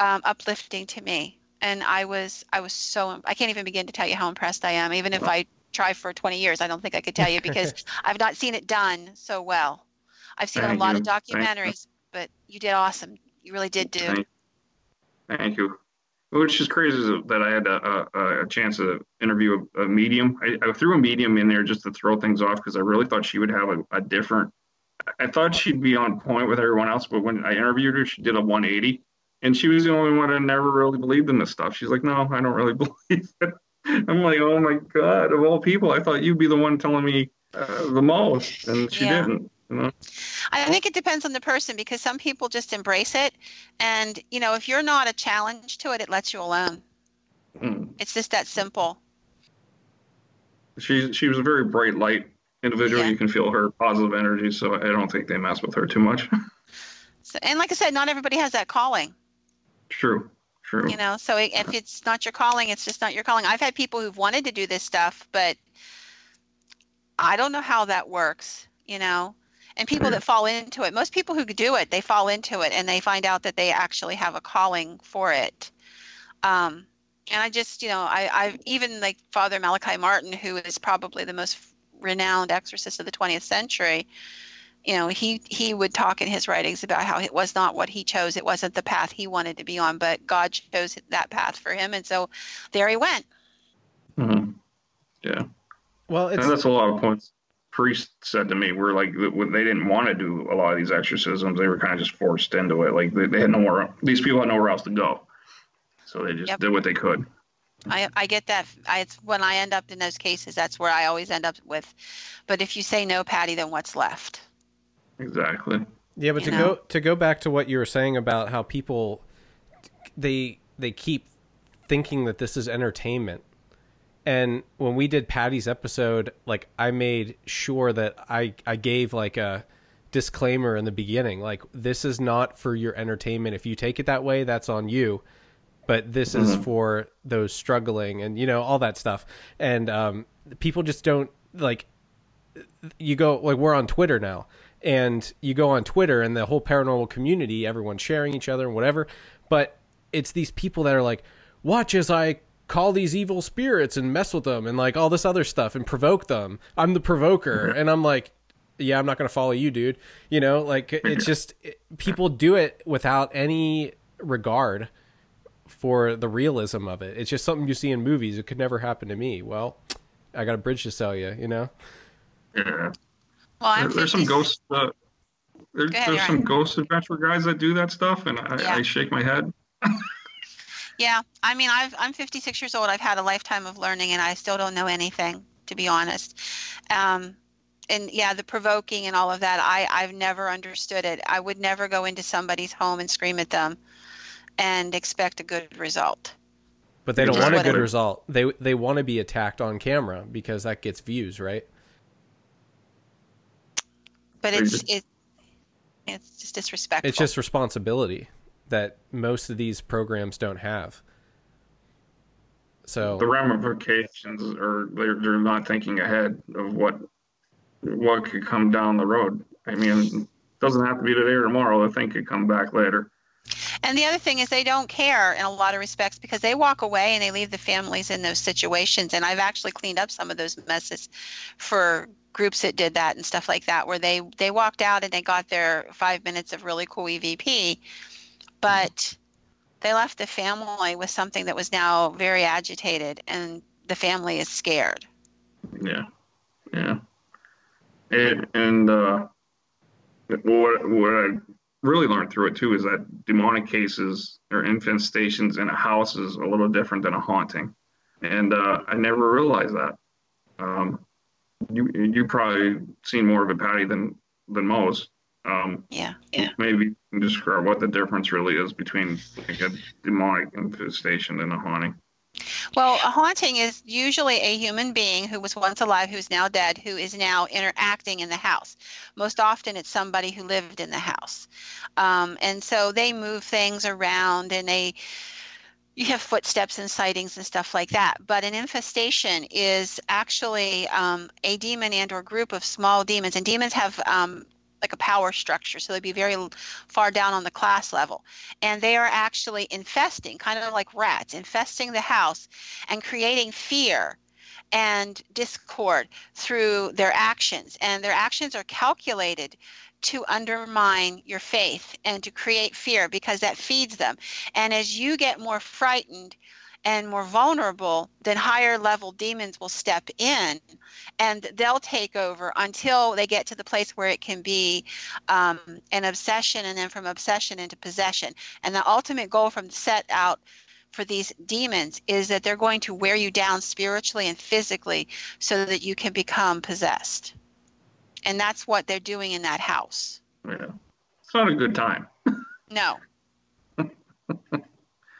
um, uplifting to me and i was i was so i can't even begin to tell you how impressed i am even if i try for 20 years i don't think i could tell you because i've not seen it done so well i've seen a Thank lot of you. Thank documentaries but you did awesome you really did do Thank, thank you. Which is crazy that I had a, a, a chance to interview a, a medium. I, I threw a medium in there just to throw things off because I really thought she would have a, a different. I thought she'd be on point with everyone else, but when I interviewed her, she did a 180, and she was the only one that never really believed in this stuff. She's like, "No, I don't really believe it." I'm like, "Oh my god! Of all people, I thought you'd be the one telling me uh, the most," and she Yeah. didn't. You know? i think it depends on the person because some people just embrace it and you know if you're not a challenge to it it lets you alone Mm. It's just that simple. She she was a very bright light individual. Yeah. You can feel her positive energy, so I don't think they mess with her too much. So, and like I said, not everybody has that calling. True, true. you know so i- if it's not your calling it's just not your calling. I've had people who've wanted to do this stuff but i don't know how that works you know? And people that fall into it most people who do it they fall into it and they find out that they actually have a calling for it. Um, and i just you know i i even like father malachi martin who is probably the most renowned exorcist of the 20th century you know he he would talk in his writings about how it was not what he chose it wasn't the path he wanted to be on but god chose that path for him and so there he went Mhm. Yeah, Well, it's and that's a lot of points. Priest said to me, "We're like they didn't want to do a lot of these exorcisms. They were kind of just forced into it. Like they, they had nowhere. These people had nowhere else to go, so they just Yep. did what they could." I, I get that. I, it's when I end up in those cases, that's where I always end up with. But if you say no, Patty, then what's left? Exactly. Yeah, but you to know? go to go back to what you were saying about how people they they keep thinking that this is entertainment. And when we did Patty's episode, like I made sure that I I gave like a disclaimer in the beginning, like this is not for your entertainment. If you take it that way, that's on you. But this is for those struggling and you know all that stuff. And um, people just don't like you go like we're on Twitter now, and you go on Twitter and the whole paranormal community, everyone's sharing each other and whatever. But it's these people that are like, watch as I call these evil spirits and mess with them and like all this other stuff and provoke them. I'm the provoker, and I'm like, yeah, I'm not gonna follow you, dude. You know, like it's just it, people do it without any regard for the realism of it. It's just something you see in movies. It could never happen to me. Well, I got a bridge to sell you, you know. Yeah. Well, There- there's some 50 ghost. Uh, there, ahead, there's some Ryan. ghost adventure guys that do that stuff, and I, Yeah. I shake my head. Yeah, I mean, I've, I'm 56 years old. I've had a lifetime of learning, and I still don't know anything, to be honest. Um, and yeah, the provoking and all of that, I, I've never understood it. I would never go into somebody's home and scream at them and expect a good result. But they don't want a good result. They they want to be attacked on camera because that gets views, right? But it's just- it, it's just disrespectful. It's just responsibility that most of these programs don't have. So The ramifications are they're, they're not thinking ahead of what what could come down the road. I mean, it doesn't have to be today or tomorrow. The thing could come back later. And the other thing is they don't care in a lot of respects because they walk away and they leave the families in those situations. And I've actually cleaned up some of those messes for groups that did that and stuff like that, where they they walked out and they got their five minutes of really cool EVP, but they left the family with something that was now very agitated, and the family is scared. Yeah, yeah. And and uh, what what I really learned through it too is that demonic cases or infestations in a house is a little different than a haunting, and uh, I never realized that. Um, you you probably seen more of it, Patty, than than most. Um, Yeah, yeah. maybe you can describe what the difference really is between like a demonic infestation and a haunting. Well, a haunting is usually a human being who was once alive, who's now dead, who is now interacting in the house. Most often, it's somebody who lived in the house, um, and so they move things around, and they you have footsteps and sightings and stuff like that. But an infestation is actually um, a demon and/or group of small demons, and demons have um, like a power structure, so they'd be very far down on the class level and they are actually infesting, kind of like rats, infesting the house and creating fear and discord through their actions. And their actions are calculated to undermine your faith and to create fear because that feeds them. And as you get more frightened, and more vulnerable, then higher level demons will step in and they'll take over until they get to the place where it can be um, an obsession and then from obsession into possession. And the ultimate goal from set out for these demons is that they're going to wear you down spiritually and physically so that you can become possessed. And that's what they're doing in that house. Yeah, it's not a good time. No.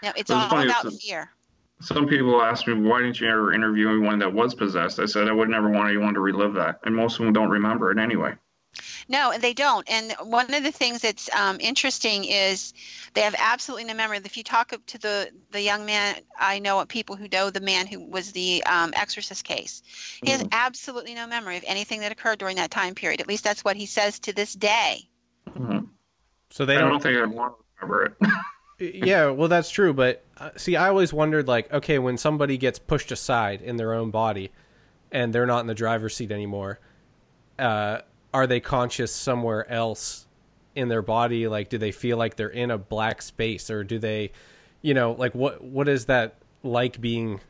No, it's It's all funny, about it's fear. some people ask me, why didn't you ever interview anyone that was possessed? I said I would never want anyone to relive that, and most of them don't remember it anyway. No, they don't. And one of the things that's um, interesting is they have absolutely no memory. If you talk to the the young man, I know people who know the man who was the um, exorcist case. He has mm-hmm. absolutely no memory of anything that occurred during that time period. At least that's what he says to this day. Mm-hmm. So they I don't, don't think I want to remember it. yeah, well, that's true. But uh, see, I always wondered, like, okay, when somebody gets pushed aside in their own body, and they're not in the driver's seat anymore. Uh, are they conscious somewhere else in their body? Like do they feel like they're in a black space or do they you know like what what is that like being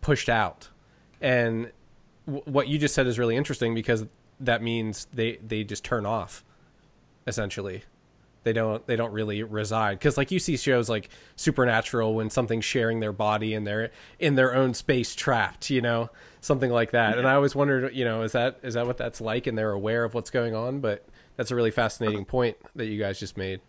pushed out? And w- what you just said is really interesting because that means they they just turn off essentially they don't they don't really reside. Because like you see shows like supernatural when something's sharing their body and they're in their own space trapped you know something like that. Yeah. and i always wondered you know is that is that what that's like and they're aware of what's going on? But that's a really fascinating point that you guys just made.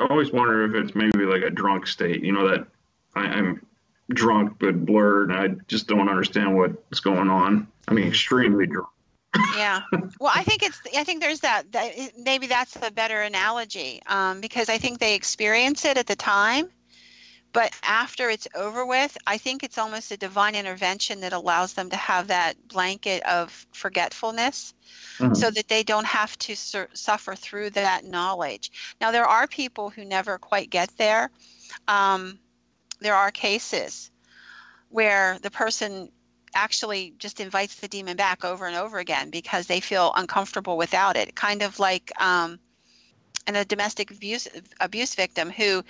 I always wonder if it's maybe like a drunk state you know that I, i'm drunk but blurred and i just don't understand what's going on. I mean extremely drunk yeah. Well i think it's i think there's that, that maybe that's a better analogy um, because i think they experience it at the time but after it's over with i think it's almost a divine intervention that allows them to have that blanket of forgetfulness mm-hmm. so that they don't have to sur- suffer through that knowledge. Now there are people who never quite get there. Um, there are cases where the person actually just invites the demon back over and over again because they feel uncomfortable without it. Kind of like um, and a domestic abuse abuse victim who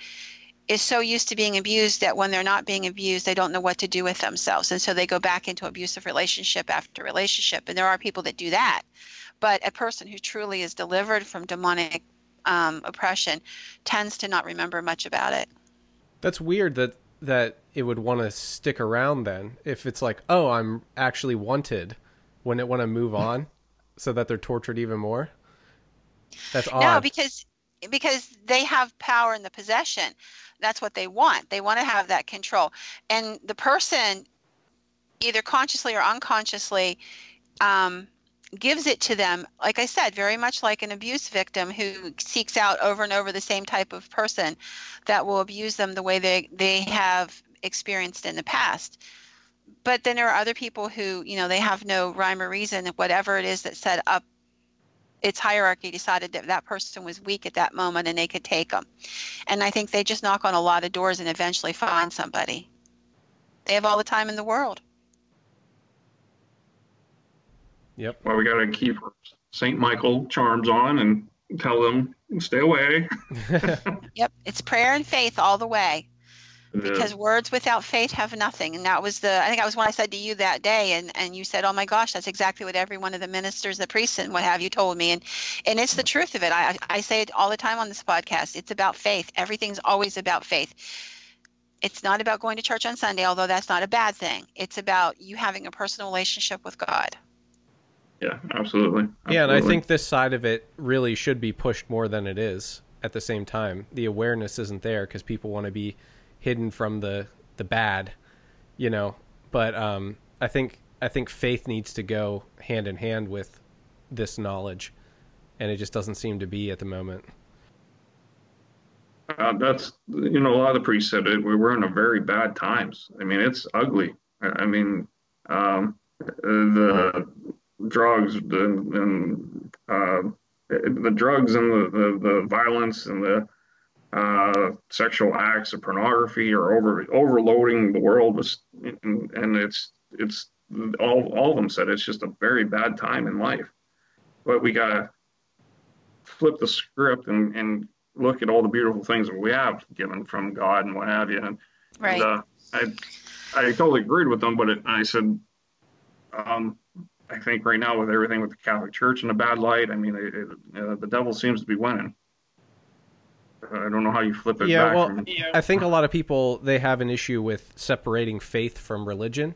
is so used to being abused that when they're not being abused, they don't know what to do with themselves, and so they go back into abusive relationship after relationship. And there are people that do that, but a person who truly is delivered from demonic um, oppression tends to not remember much about it. That's weird that that it would want to stick around then if it's like oh i'm actually wanted when it want to move on so that they're tortured even more? That's odd. no because because they have power in the possession. That's what they want. They want to have that control. And the person either consciously or unconsciously um, gives it to them, like I said, very much like an abuse victim who seeks out over and over the same type of person that will abuse them the way they, they have experienced in the past. But then there are other people who, you know, they have no rhyme or reason, whatever it is that set up its hierarchy decided that that person was weak at that moment and they could take them. And I think they just knock on a lot of doors and eventually find somebody. They have all the time in the world. Yep. Well, we got to keep St. Michael charms on and tell them stay away. yep, it's prayer and faith all the way. Because words without faith have nothing, and that was the. I think that was what I said to you that day, and and you said, "Oh my gosh, that's exactly what every one of the ministers, the priests, and what have you told me," and and it's the truth of it. I I say it all the time on this podcast. It's about faith. Everything's always about faith it's not about going to church on Sunday, although that's not a bad thing. It's about you having a personal relationship with God yeah, absolutely. absolutely. Yeah, and I think this side of it really should be pushed more than it is. At the same time, the awareness isn't there because people want to be hidden from the the bad, you know. But um, I think I think faith needs to go hand in hand with this knowledge, and it just doesn't seem to be at the moment. Uh, that's you know a lot of the priests said it. We were in a very bad times. I mean, it's ugly. I mean, um, the drugs and, and uh, the drugs and the, the, the violence and the uh, sexual acts of pornography are over overloading the world with, and, and it's it's all all of them said it's just a very bad time in life. But we gotta flip the script and, and look at all the beautiful things that we have given from God and what have you. And, right. And, uh, I I totally agreed with them, but it, I said um, I think right now with everything with the Catholic Church in a bad light, I mean, it, it, uh, the devil seems to be winning. I don't know how you flip it. Back. Yeah, well, from... I think a lot of people they have an issue with separating faith from religion.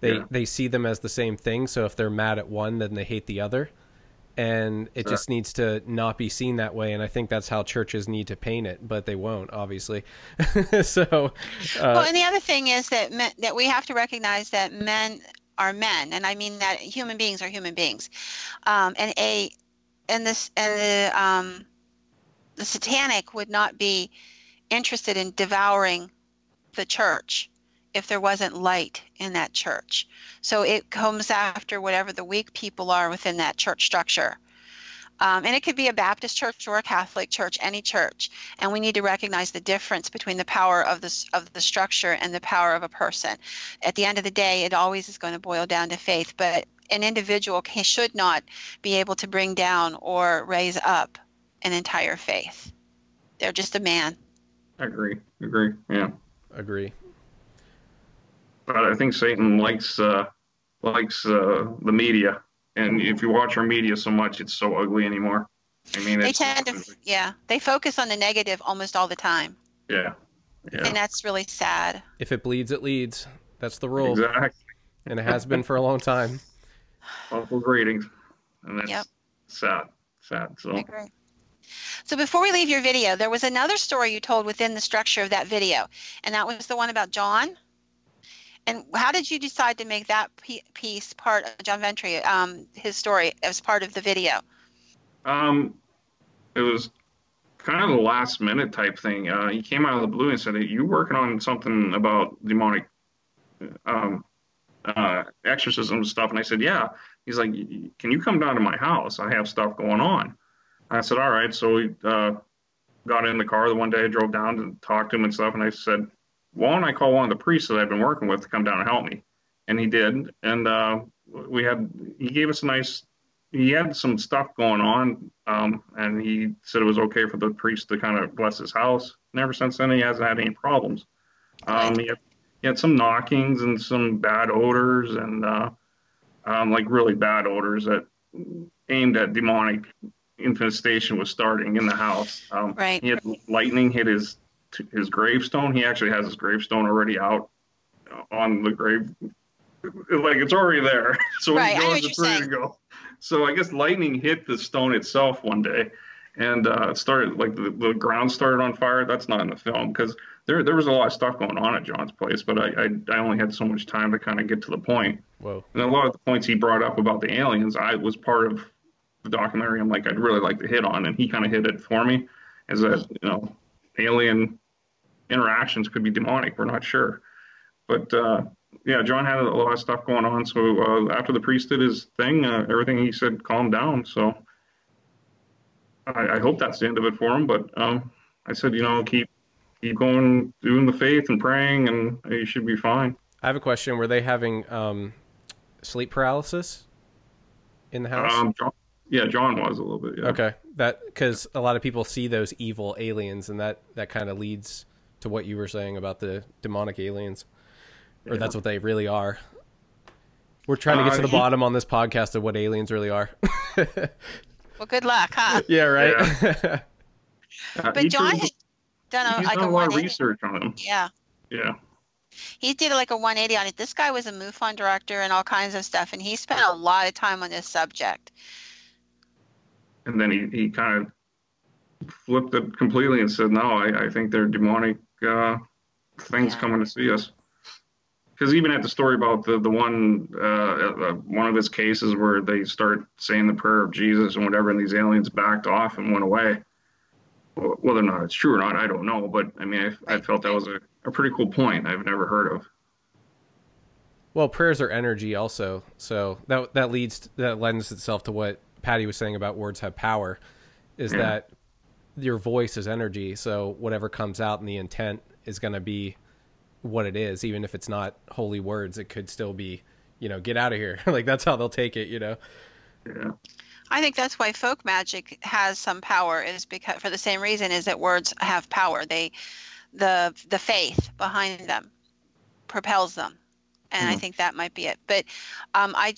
They yeah. they see them as the same thing. So if they're mad at one, then they hate the other, and it Sure. just needs to not be seen that way. And I think that's how churches need to paint it, but they won't, obviously. so, uh, well, and the other thing is that men, that we have to recognize that men are men, and I mean that human beings are human beings, um, and a and this and the um, the satanic would not be interested in devouring the church if there wasn't light in that church. So it comes after whatever the weak people are within that church structure. Um, and it could be a Baptist church or a Catholic church, any church. And we need to recognize the difference between the power of the, of the structure and the power of a person. At the end of the day, it always is going to boil down to faith. But an individual can, should not be able to bring down or raise up an entire faith. They're just a man. I agree. Agree. Yeah. agree. But I think Satan likes uh, likes uh, the media, and mm-hmm. if you watch our media so much, it's so ugly anymore. I mean, They it's, tend to, yeah, they focus on the negative almost all the time. yeah, yeah, And that's really sad. If it bleeds, it leads. That's the rule, exactly. and it has been for a long time. Awful ratings, and that's Yep. sad. Sad. So I agree. So before we leave your video, there was another story you told within the structure of that video, and that was the one about John. And how did you decide to make that piece part of John Ventry, um, his story, as part of the video? Um, it was kind of the last minute type thing. Uh, he came out of the blue and said, "Are you working on something about demonic um, uh, exorcism stuff?" And I said, "Yeah." He's like, "Can you come down to my house? I have stuff going on." I said, "All right." So we uh, got in the car the one day, I drove down to talk to him and stuff, and I said, "Why don't I call one of the priests that I've been working with to come down and help me?" And he did, and uh, we had he gave us a nice he had some stuff going on, um, and he said it was okay for the priest to kind of bless his house. And ever since then, he hasn't had any problems. Um, he, had, he had some knockings and some bad odors, and uh, um, like really bad odors that aimed at demonic infestation was starting in the house. Um, Right. He had lightning hit his his gravestone. He actually has his gravestone already out on the grave, like it's already there. So when Right, I he goes, it's you're ready to go. So I guess lightning hit the stone itself one day, and uh, it started like the, the ground started on fire. That's not in the film because there there was a lot of stuff going on at John's place, but I I, I only had so much time to kind of get to the point. Whoa. And a lot of the points he brought up about the aliens, I was part of the documentary. I'm like, I'd really like to hit on, and he kind of hit it for me, is that you know, alien interactions could be demonic. We're not sure, but uh, yeah, John had a lot of stuff going on. So uh, after the priest did his thing, uh, everything he said calmed down. So I, I hope that's the end of it for him. But um, I said, you know, keep keep going, doing the faith and praying, and you should be fine. I have a question. Were they having um, sleep paralysis in the house? Um, John, yeah, John was a little bit. Yeah. Okay, that because a lot of people see those evil aliens, and that that kind of leads to what you were saying about the demonic aliens, or Yeah. that's what they really are. We're trying to get to Uh, the he- bottom on this podcast of what aliens really are. Well, good luck, huh? yeah, right. Uh, But John did- had done a, he's like done a a lot of research on them. Yeah. Yeah. He did like a 180 on it. This guy was a MUFON director and all kinds of stuff, and he spent a lot of time on this subject. And then he, he kind of flipped it completely and said, no, I, I think they're demonic uh, things Yeah. coming to see us. Because even at the story about the, the one uh, uh, one of his cases where they start saying the prayer of Jesus and whatever, and these aliens backed off and went away. Wh- Whether or not it's true or not, I don't know. But I mean, I, I felt that was a, a pretty cool point I've never heard of. Well, prayers are energy, also. So that that leads that lends itself to what Patty was saying about words have power, is Yeah. that your voice is energy. So whatever comes out in the intent is going to be what it is, even if it's not holy words. It could still be, you know, get out of here. like that's how they'll take it. You know. Yeah. I think that's why folk magic has some power is because for the same reason is that words have power. They the the faith behind them propels them. And I Mhm. think that might be it. But um, I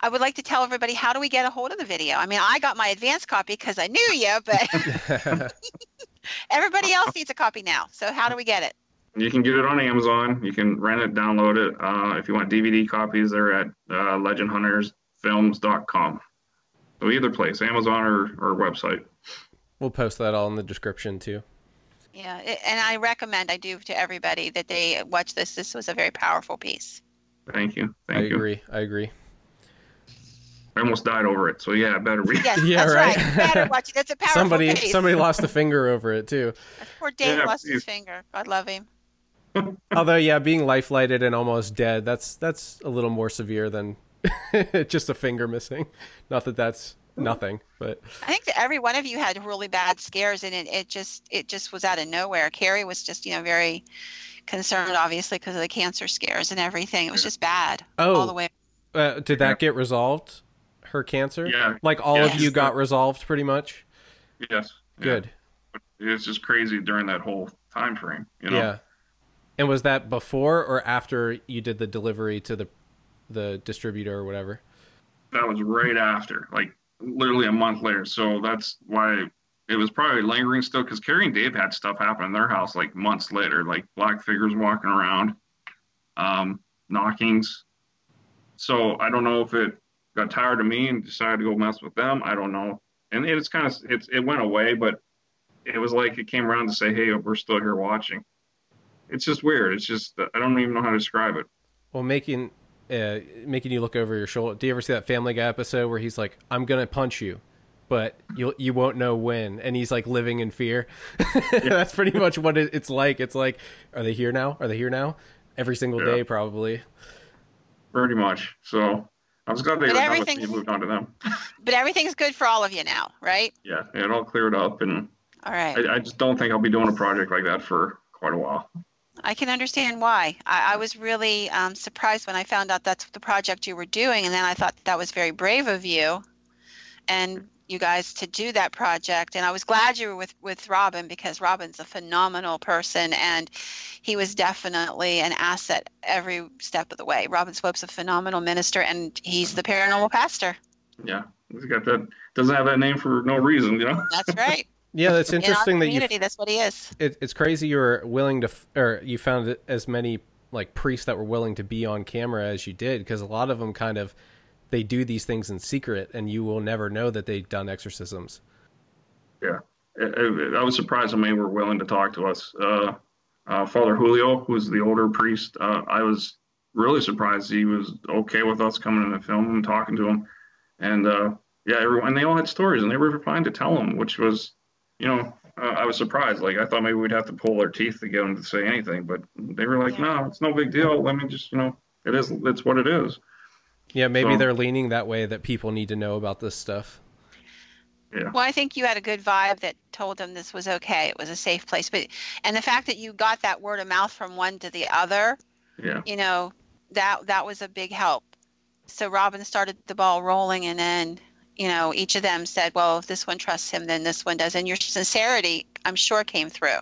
I would like to tell everybody how do we get a hold of the video? I mean, I got my advance copy because I knew you, but everybody else needs a copy now. So how do we get it? You can get it on Amazon. You can rent it, download it. Uh, if you want DVD copies, they're at uh, legendhuntersfilms.com. So either place, Amazon or, or website. We'll post that all in the description too. Yeah, it, and I recommend I do to everybody that they watch this. This was a very powerful piece. Thank you. Thank you. I you. agree. I agree. I almost died over it, so yeah, better be. Yes, Yeah, that's right. right. Better watch it. That's a powerful Somebody piece. somebody lost a finger over it too. Poor Dave Yeah, lost his finger. God love him. Although yeah, being life lighted and almost dead, that's that's a little more severe than just a finger missing. Not that that's nothing, but I think that every one of you had really bad scares, and it, it just it just was out of nowhere. Carrie was just you know very concerned, obviously, because of the cancer scares and everything. It was just bad all oh, the way. uh, did that get resolved? Her cancer? Yeah. Like all of you got resolved pretty much? Yes. yeah. Good. It's just crazy during that whole time frame. You know. Yeah. And was that before or after you did the delivery to the the distributor or whatever? That was right after, like literally a month later. So that's why it was probably lingering still, because Carrie and Dave had stuff happen in their house like months later, like black figures walking around, um, knockings. So I don't know if it got tired of me and decided to go mess with them. I don't know. And it's kind of it's it went away, but it was like it came around to say, "Hey, we're still here watching." It's just weird. It's just I don't even know how to describe it. Well, making uh, making you look over your shoulder. Do you ever see that Family Guy episode where he's like, "I'm gonna punch you," but you you won't know when, and he's like living in fear. Yeah. That's pretty much what it, it's like. It's like, are they here now? Are they here now? Every single Yeah. day, probably. Pretty much. So I was glad they But were done moved on to them. But everything's good for all of you now, right? Yeah, it all cleared up, and All right. I, I just don't think I'll be doing a project like that for quite a while. I can understand why. I, I was really um, surprised when I found out that's the project you were doing, and then I thought that was very brave of you and you guys to do that project. And I was glad you were with with Robin because Robin's a phenomenal person, and he was definitely an asset every step of the way. Robin Swope's a phenomenal minister, and he's the paranormal pastor. Yeah, he's got that. Doesn't have that name for no reason, you know. That's right. Yeah, that's In our interesting that you. that's what he is. It, it's crazy you were willing to, or you found as many like priests that were willing to be on camera as you did, because a lot of them kind of they do these things in secret, and you will never know that they've done exorcisms. Yeah, I, I- I was surprised when they were willing to talk to us. Uh, uh, Father Julio, who's the older priest, uh, I was really surprised he was okay with us coming in the film and talking to him. And uh, yeah, everyone they all had stories and they were fine to tell them, which was, you know, uh, I was surprised. Like I thought maybe we'd have to pull their teeth to get them to say anything, but they were like, Yeah. no, it's no big deal. Let me just, you know, it is, it's what it is. Yeah, maybe So- they're leaning that way that people need to know about this stuff. Yeah. Well, I think you had a good vibe that told them this was okay. It was a safe place. But and the fact that you got that word of mouth from one to the other, Yeah. you know, that that was a big help. So Robin started the ball rolling, and then you know each of them said, "Well, if this one trusts him, then this one does." And your sincerity, I'm sure, came through.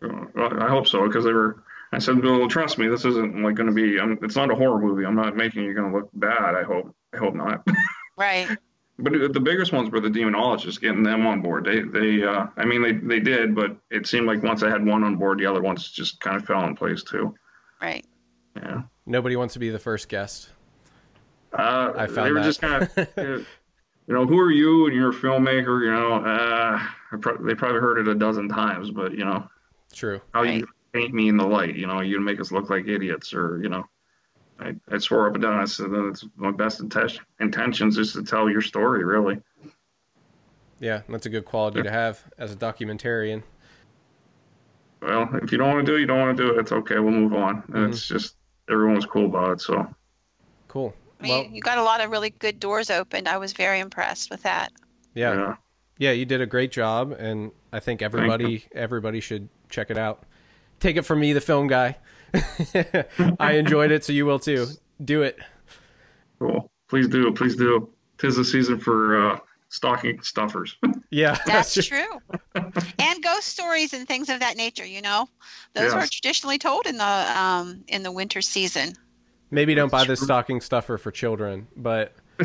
Well, I hope so because they were. I said, "Well, trust me, this isn't like going to be. I'm, it's not a horror movie. I'm not making you going to look bad. I hope. I hope not." Right. but the biggest ones were the demonologists, getting them on board. They, they. Uh, I mean, they, they did, but it seemed like once I had one on board, the other ones just kind of fell in place too. Right. Yeah. Nobody wants to be the first guest. Uh, I found they were that. just kind of, you know, who are you? And you're a filmmaker. You know, uh, pro- they probably heard it a dozen times, but you know, True. how Right. you paint me in the light. You know, you make us look like idiots, or you know, I, I swore up and down. I said that it's my best inten- intentions is to tell your story, really. Yeah, that's a good quality to have as a documentarian. Well, if you don't want to do it, you don't want to do it. It's okay. We'll move on. Mm-hmm. And it's just everyone was cool about it. So Cool. I mean, Well, you, you got a lot of really good doors opened. I was very impressed with that. yeah. yeah, Yeah, you did a great job, and I think everybody everybody should check it out. Take it from me, the film guy. I enjoyed it, so you will too. Do it. cool. Please do. It. Please do. Tis the season for uh, stocking stuffers. Yeah, That's just- true. and ghost stories and things of that nature, you know, those are traditionally told in the um, in the winter season. Maybe don't buy That's this stocking stuffer for children, but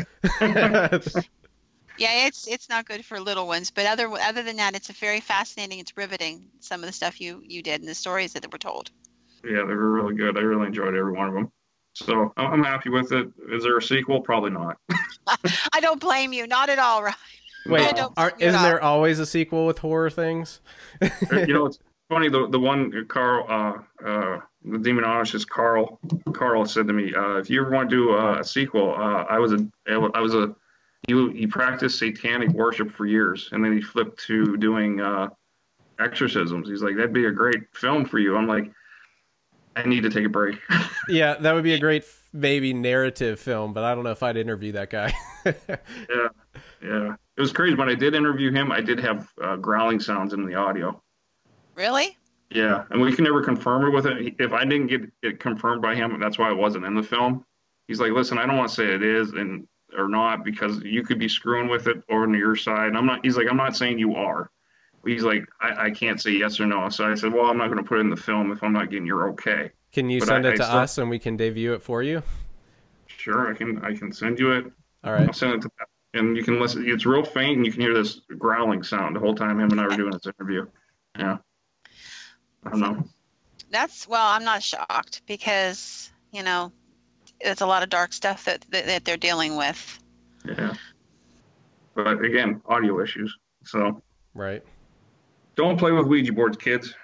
Yeah, it's it's not good for little ones, but other other than that, it's a very fascinating. It's riveting. Some of the stuff you you did and the stories that were told. yeah, they were really good. I really enjoyed every one of them. So I'm I'm happy with it. Is there a sequel? Probably not. I don't blame you, not at all, right? Wait, I are, blame you at isn't all. there always a sequel with horror things? you know, it's funny. The the one Carl, uh, uh, the demonologist Carl, Carl said to me, uh, if you ever want to do uh, a sequel, uh, I was a, I was a, he he practiced satanic worship for years, and then he flipped to doing uh, exorcisms. He's like, that'd be a great film for you. I'm like, I need to take a break. Yeah, that would be a great maybe narrative film, but I don't know if I'd interview that guy. yeah, yeah. It was crazy when I did interview him. I did have uh, growling sounds in the audio. Really? Yeah, and we can never confirm it with it. If I didn't get it confirmed by him, that's why it wasn't in the film. He's like, listen, I don't want to say it is and or not because you could be screwing with it or on your side. I'm not. He's like, I'm not saying you are. He's like, I, I can't say yes or no. So I said, well, I'm not going to put it in the film if I'm not getting your okay. Can you But send I- it to still- us and we can debut it for you? Sure, I can. I can send you it. All right. I'll send it to and you can listen. It's real faint, and you can hear this growling sound the whole time him and I were doing this interview. Yeah. I don't know. That's well, I'm not shocked because you know it's a lot of dark stuff that that, that they're dealing with. Yeah. But again, audio issues. So Right. don't play with Ouija boards, kids.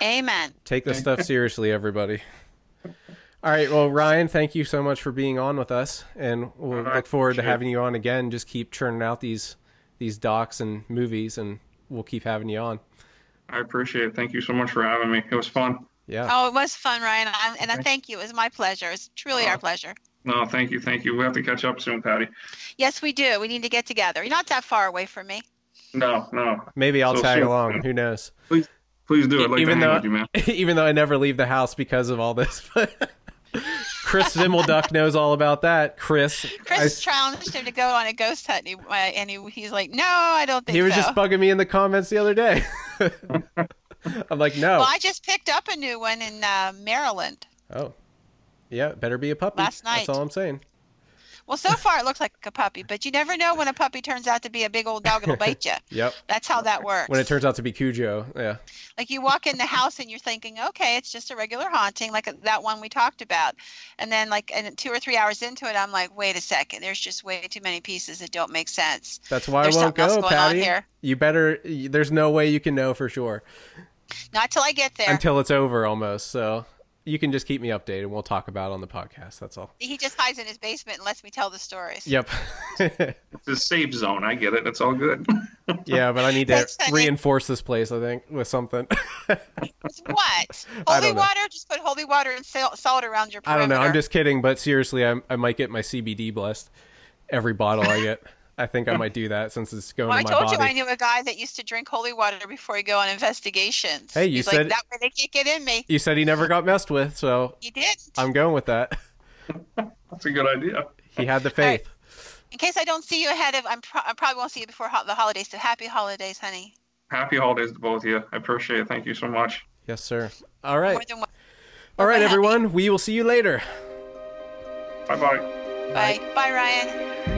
Amen. Take this stuff seriously, everybody. All right. Well, Ryan, thank you so much for being on with us, and we'll I look forward to appreciate having you on again. Just keep churning out these these docs and movies, and we'll keep having you on. I appreciate it. Thank you so much for having me. It was fun. Yeah. Oh, it was fun, Ryan, I, and I thank you. It was my pleasure. It's truly Oh. our pleasure. No, thank you, thank you. We have to catch up soon, Patty. Yes, we do. We need to get together. You're not that far away from me. No, no. Maybe I'll So tag soon. along. Who knows? Please please do. I'd like Even though- you, man. Even though I never leave the house because of all this. Chris Zimmelduck knows all about that. Chris, Chris I s- challenged him to go on a ghost hunt, and, he, uh, and he, he's like, "No, I don't think so. he was so." just bugging me in the comments the other day. I'm like, no. Well, I just picked up a new one in uh, Maryland. Oh, yeah, better be a puppy. Last night. That's all I'm saying. Well, so far it looks like a puppy, but you never know when a puppy turns out to be a big old dog that'll bite you. Yep. That's how that works. When it turns out to be Cujo, yeah. like you walk in the house and you're thinking, okay, it's just a regular haunting, like that one we talked about, and then like and two or three hours into it, I'm like, wait a second, there's just way too many pieces that don't make sense. That's why There's I won't go, Patty. here. You better. There's no way you can know for sure Not till I get there. until it's over almost. So you can just keep me updated. and We'll talk about it on the podcast. That's all. he just hides in his basement and lets me tell the stories. Yep. It's a safe zone. I get it. It's all good. yeah, but I need to Thanks, honey. reinforce this place. I think with something. With what? Holy don't know. water? Just put holy water and salt around your I don't know. I'm just kidding, but seriously, I I might get my CBD blessed every bottle I get. I think I might do that since it's going Well, I to my told body. you I knew a guy that used to drink holy water before he go on investigations. Hey, you He's said- like, that way they can't get in me. You said he never got messed with, so He didn't. I'm going with that. That's a good idea. He had the faith. In case I don't see you ahead of, I'm pro- I probably won't see you before ho- the holidays. So happy holidays, honey. Happy holidays to both of you. I appreciate it. Thank you so much. Yes, sir. All right. More than one. All right, happy. everyone. We will see you later. Bye bye. Bye. Bye, Ryan.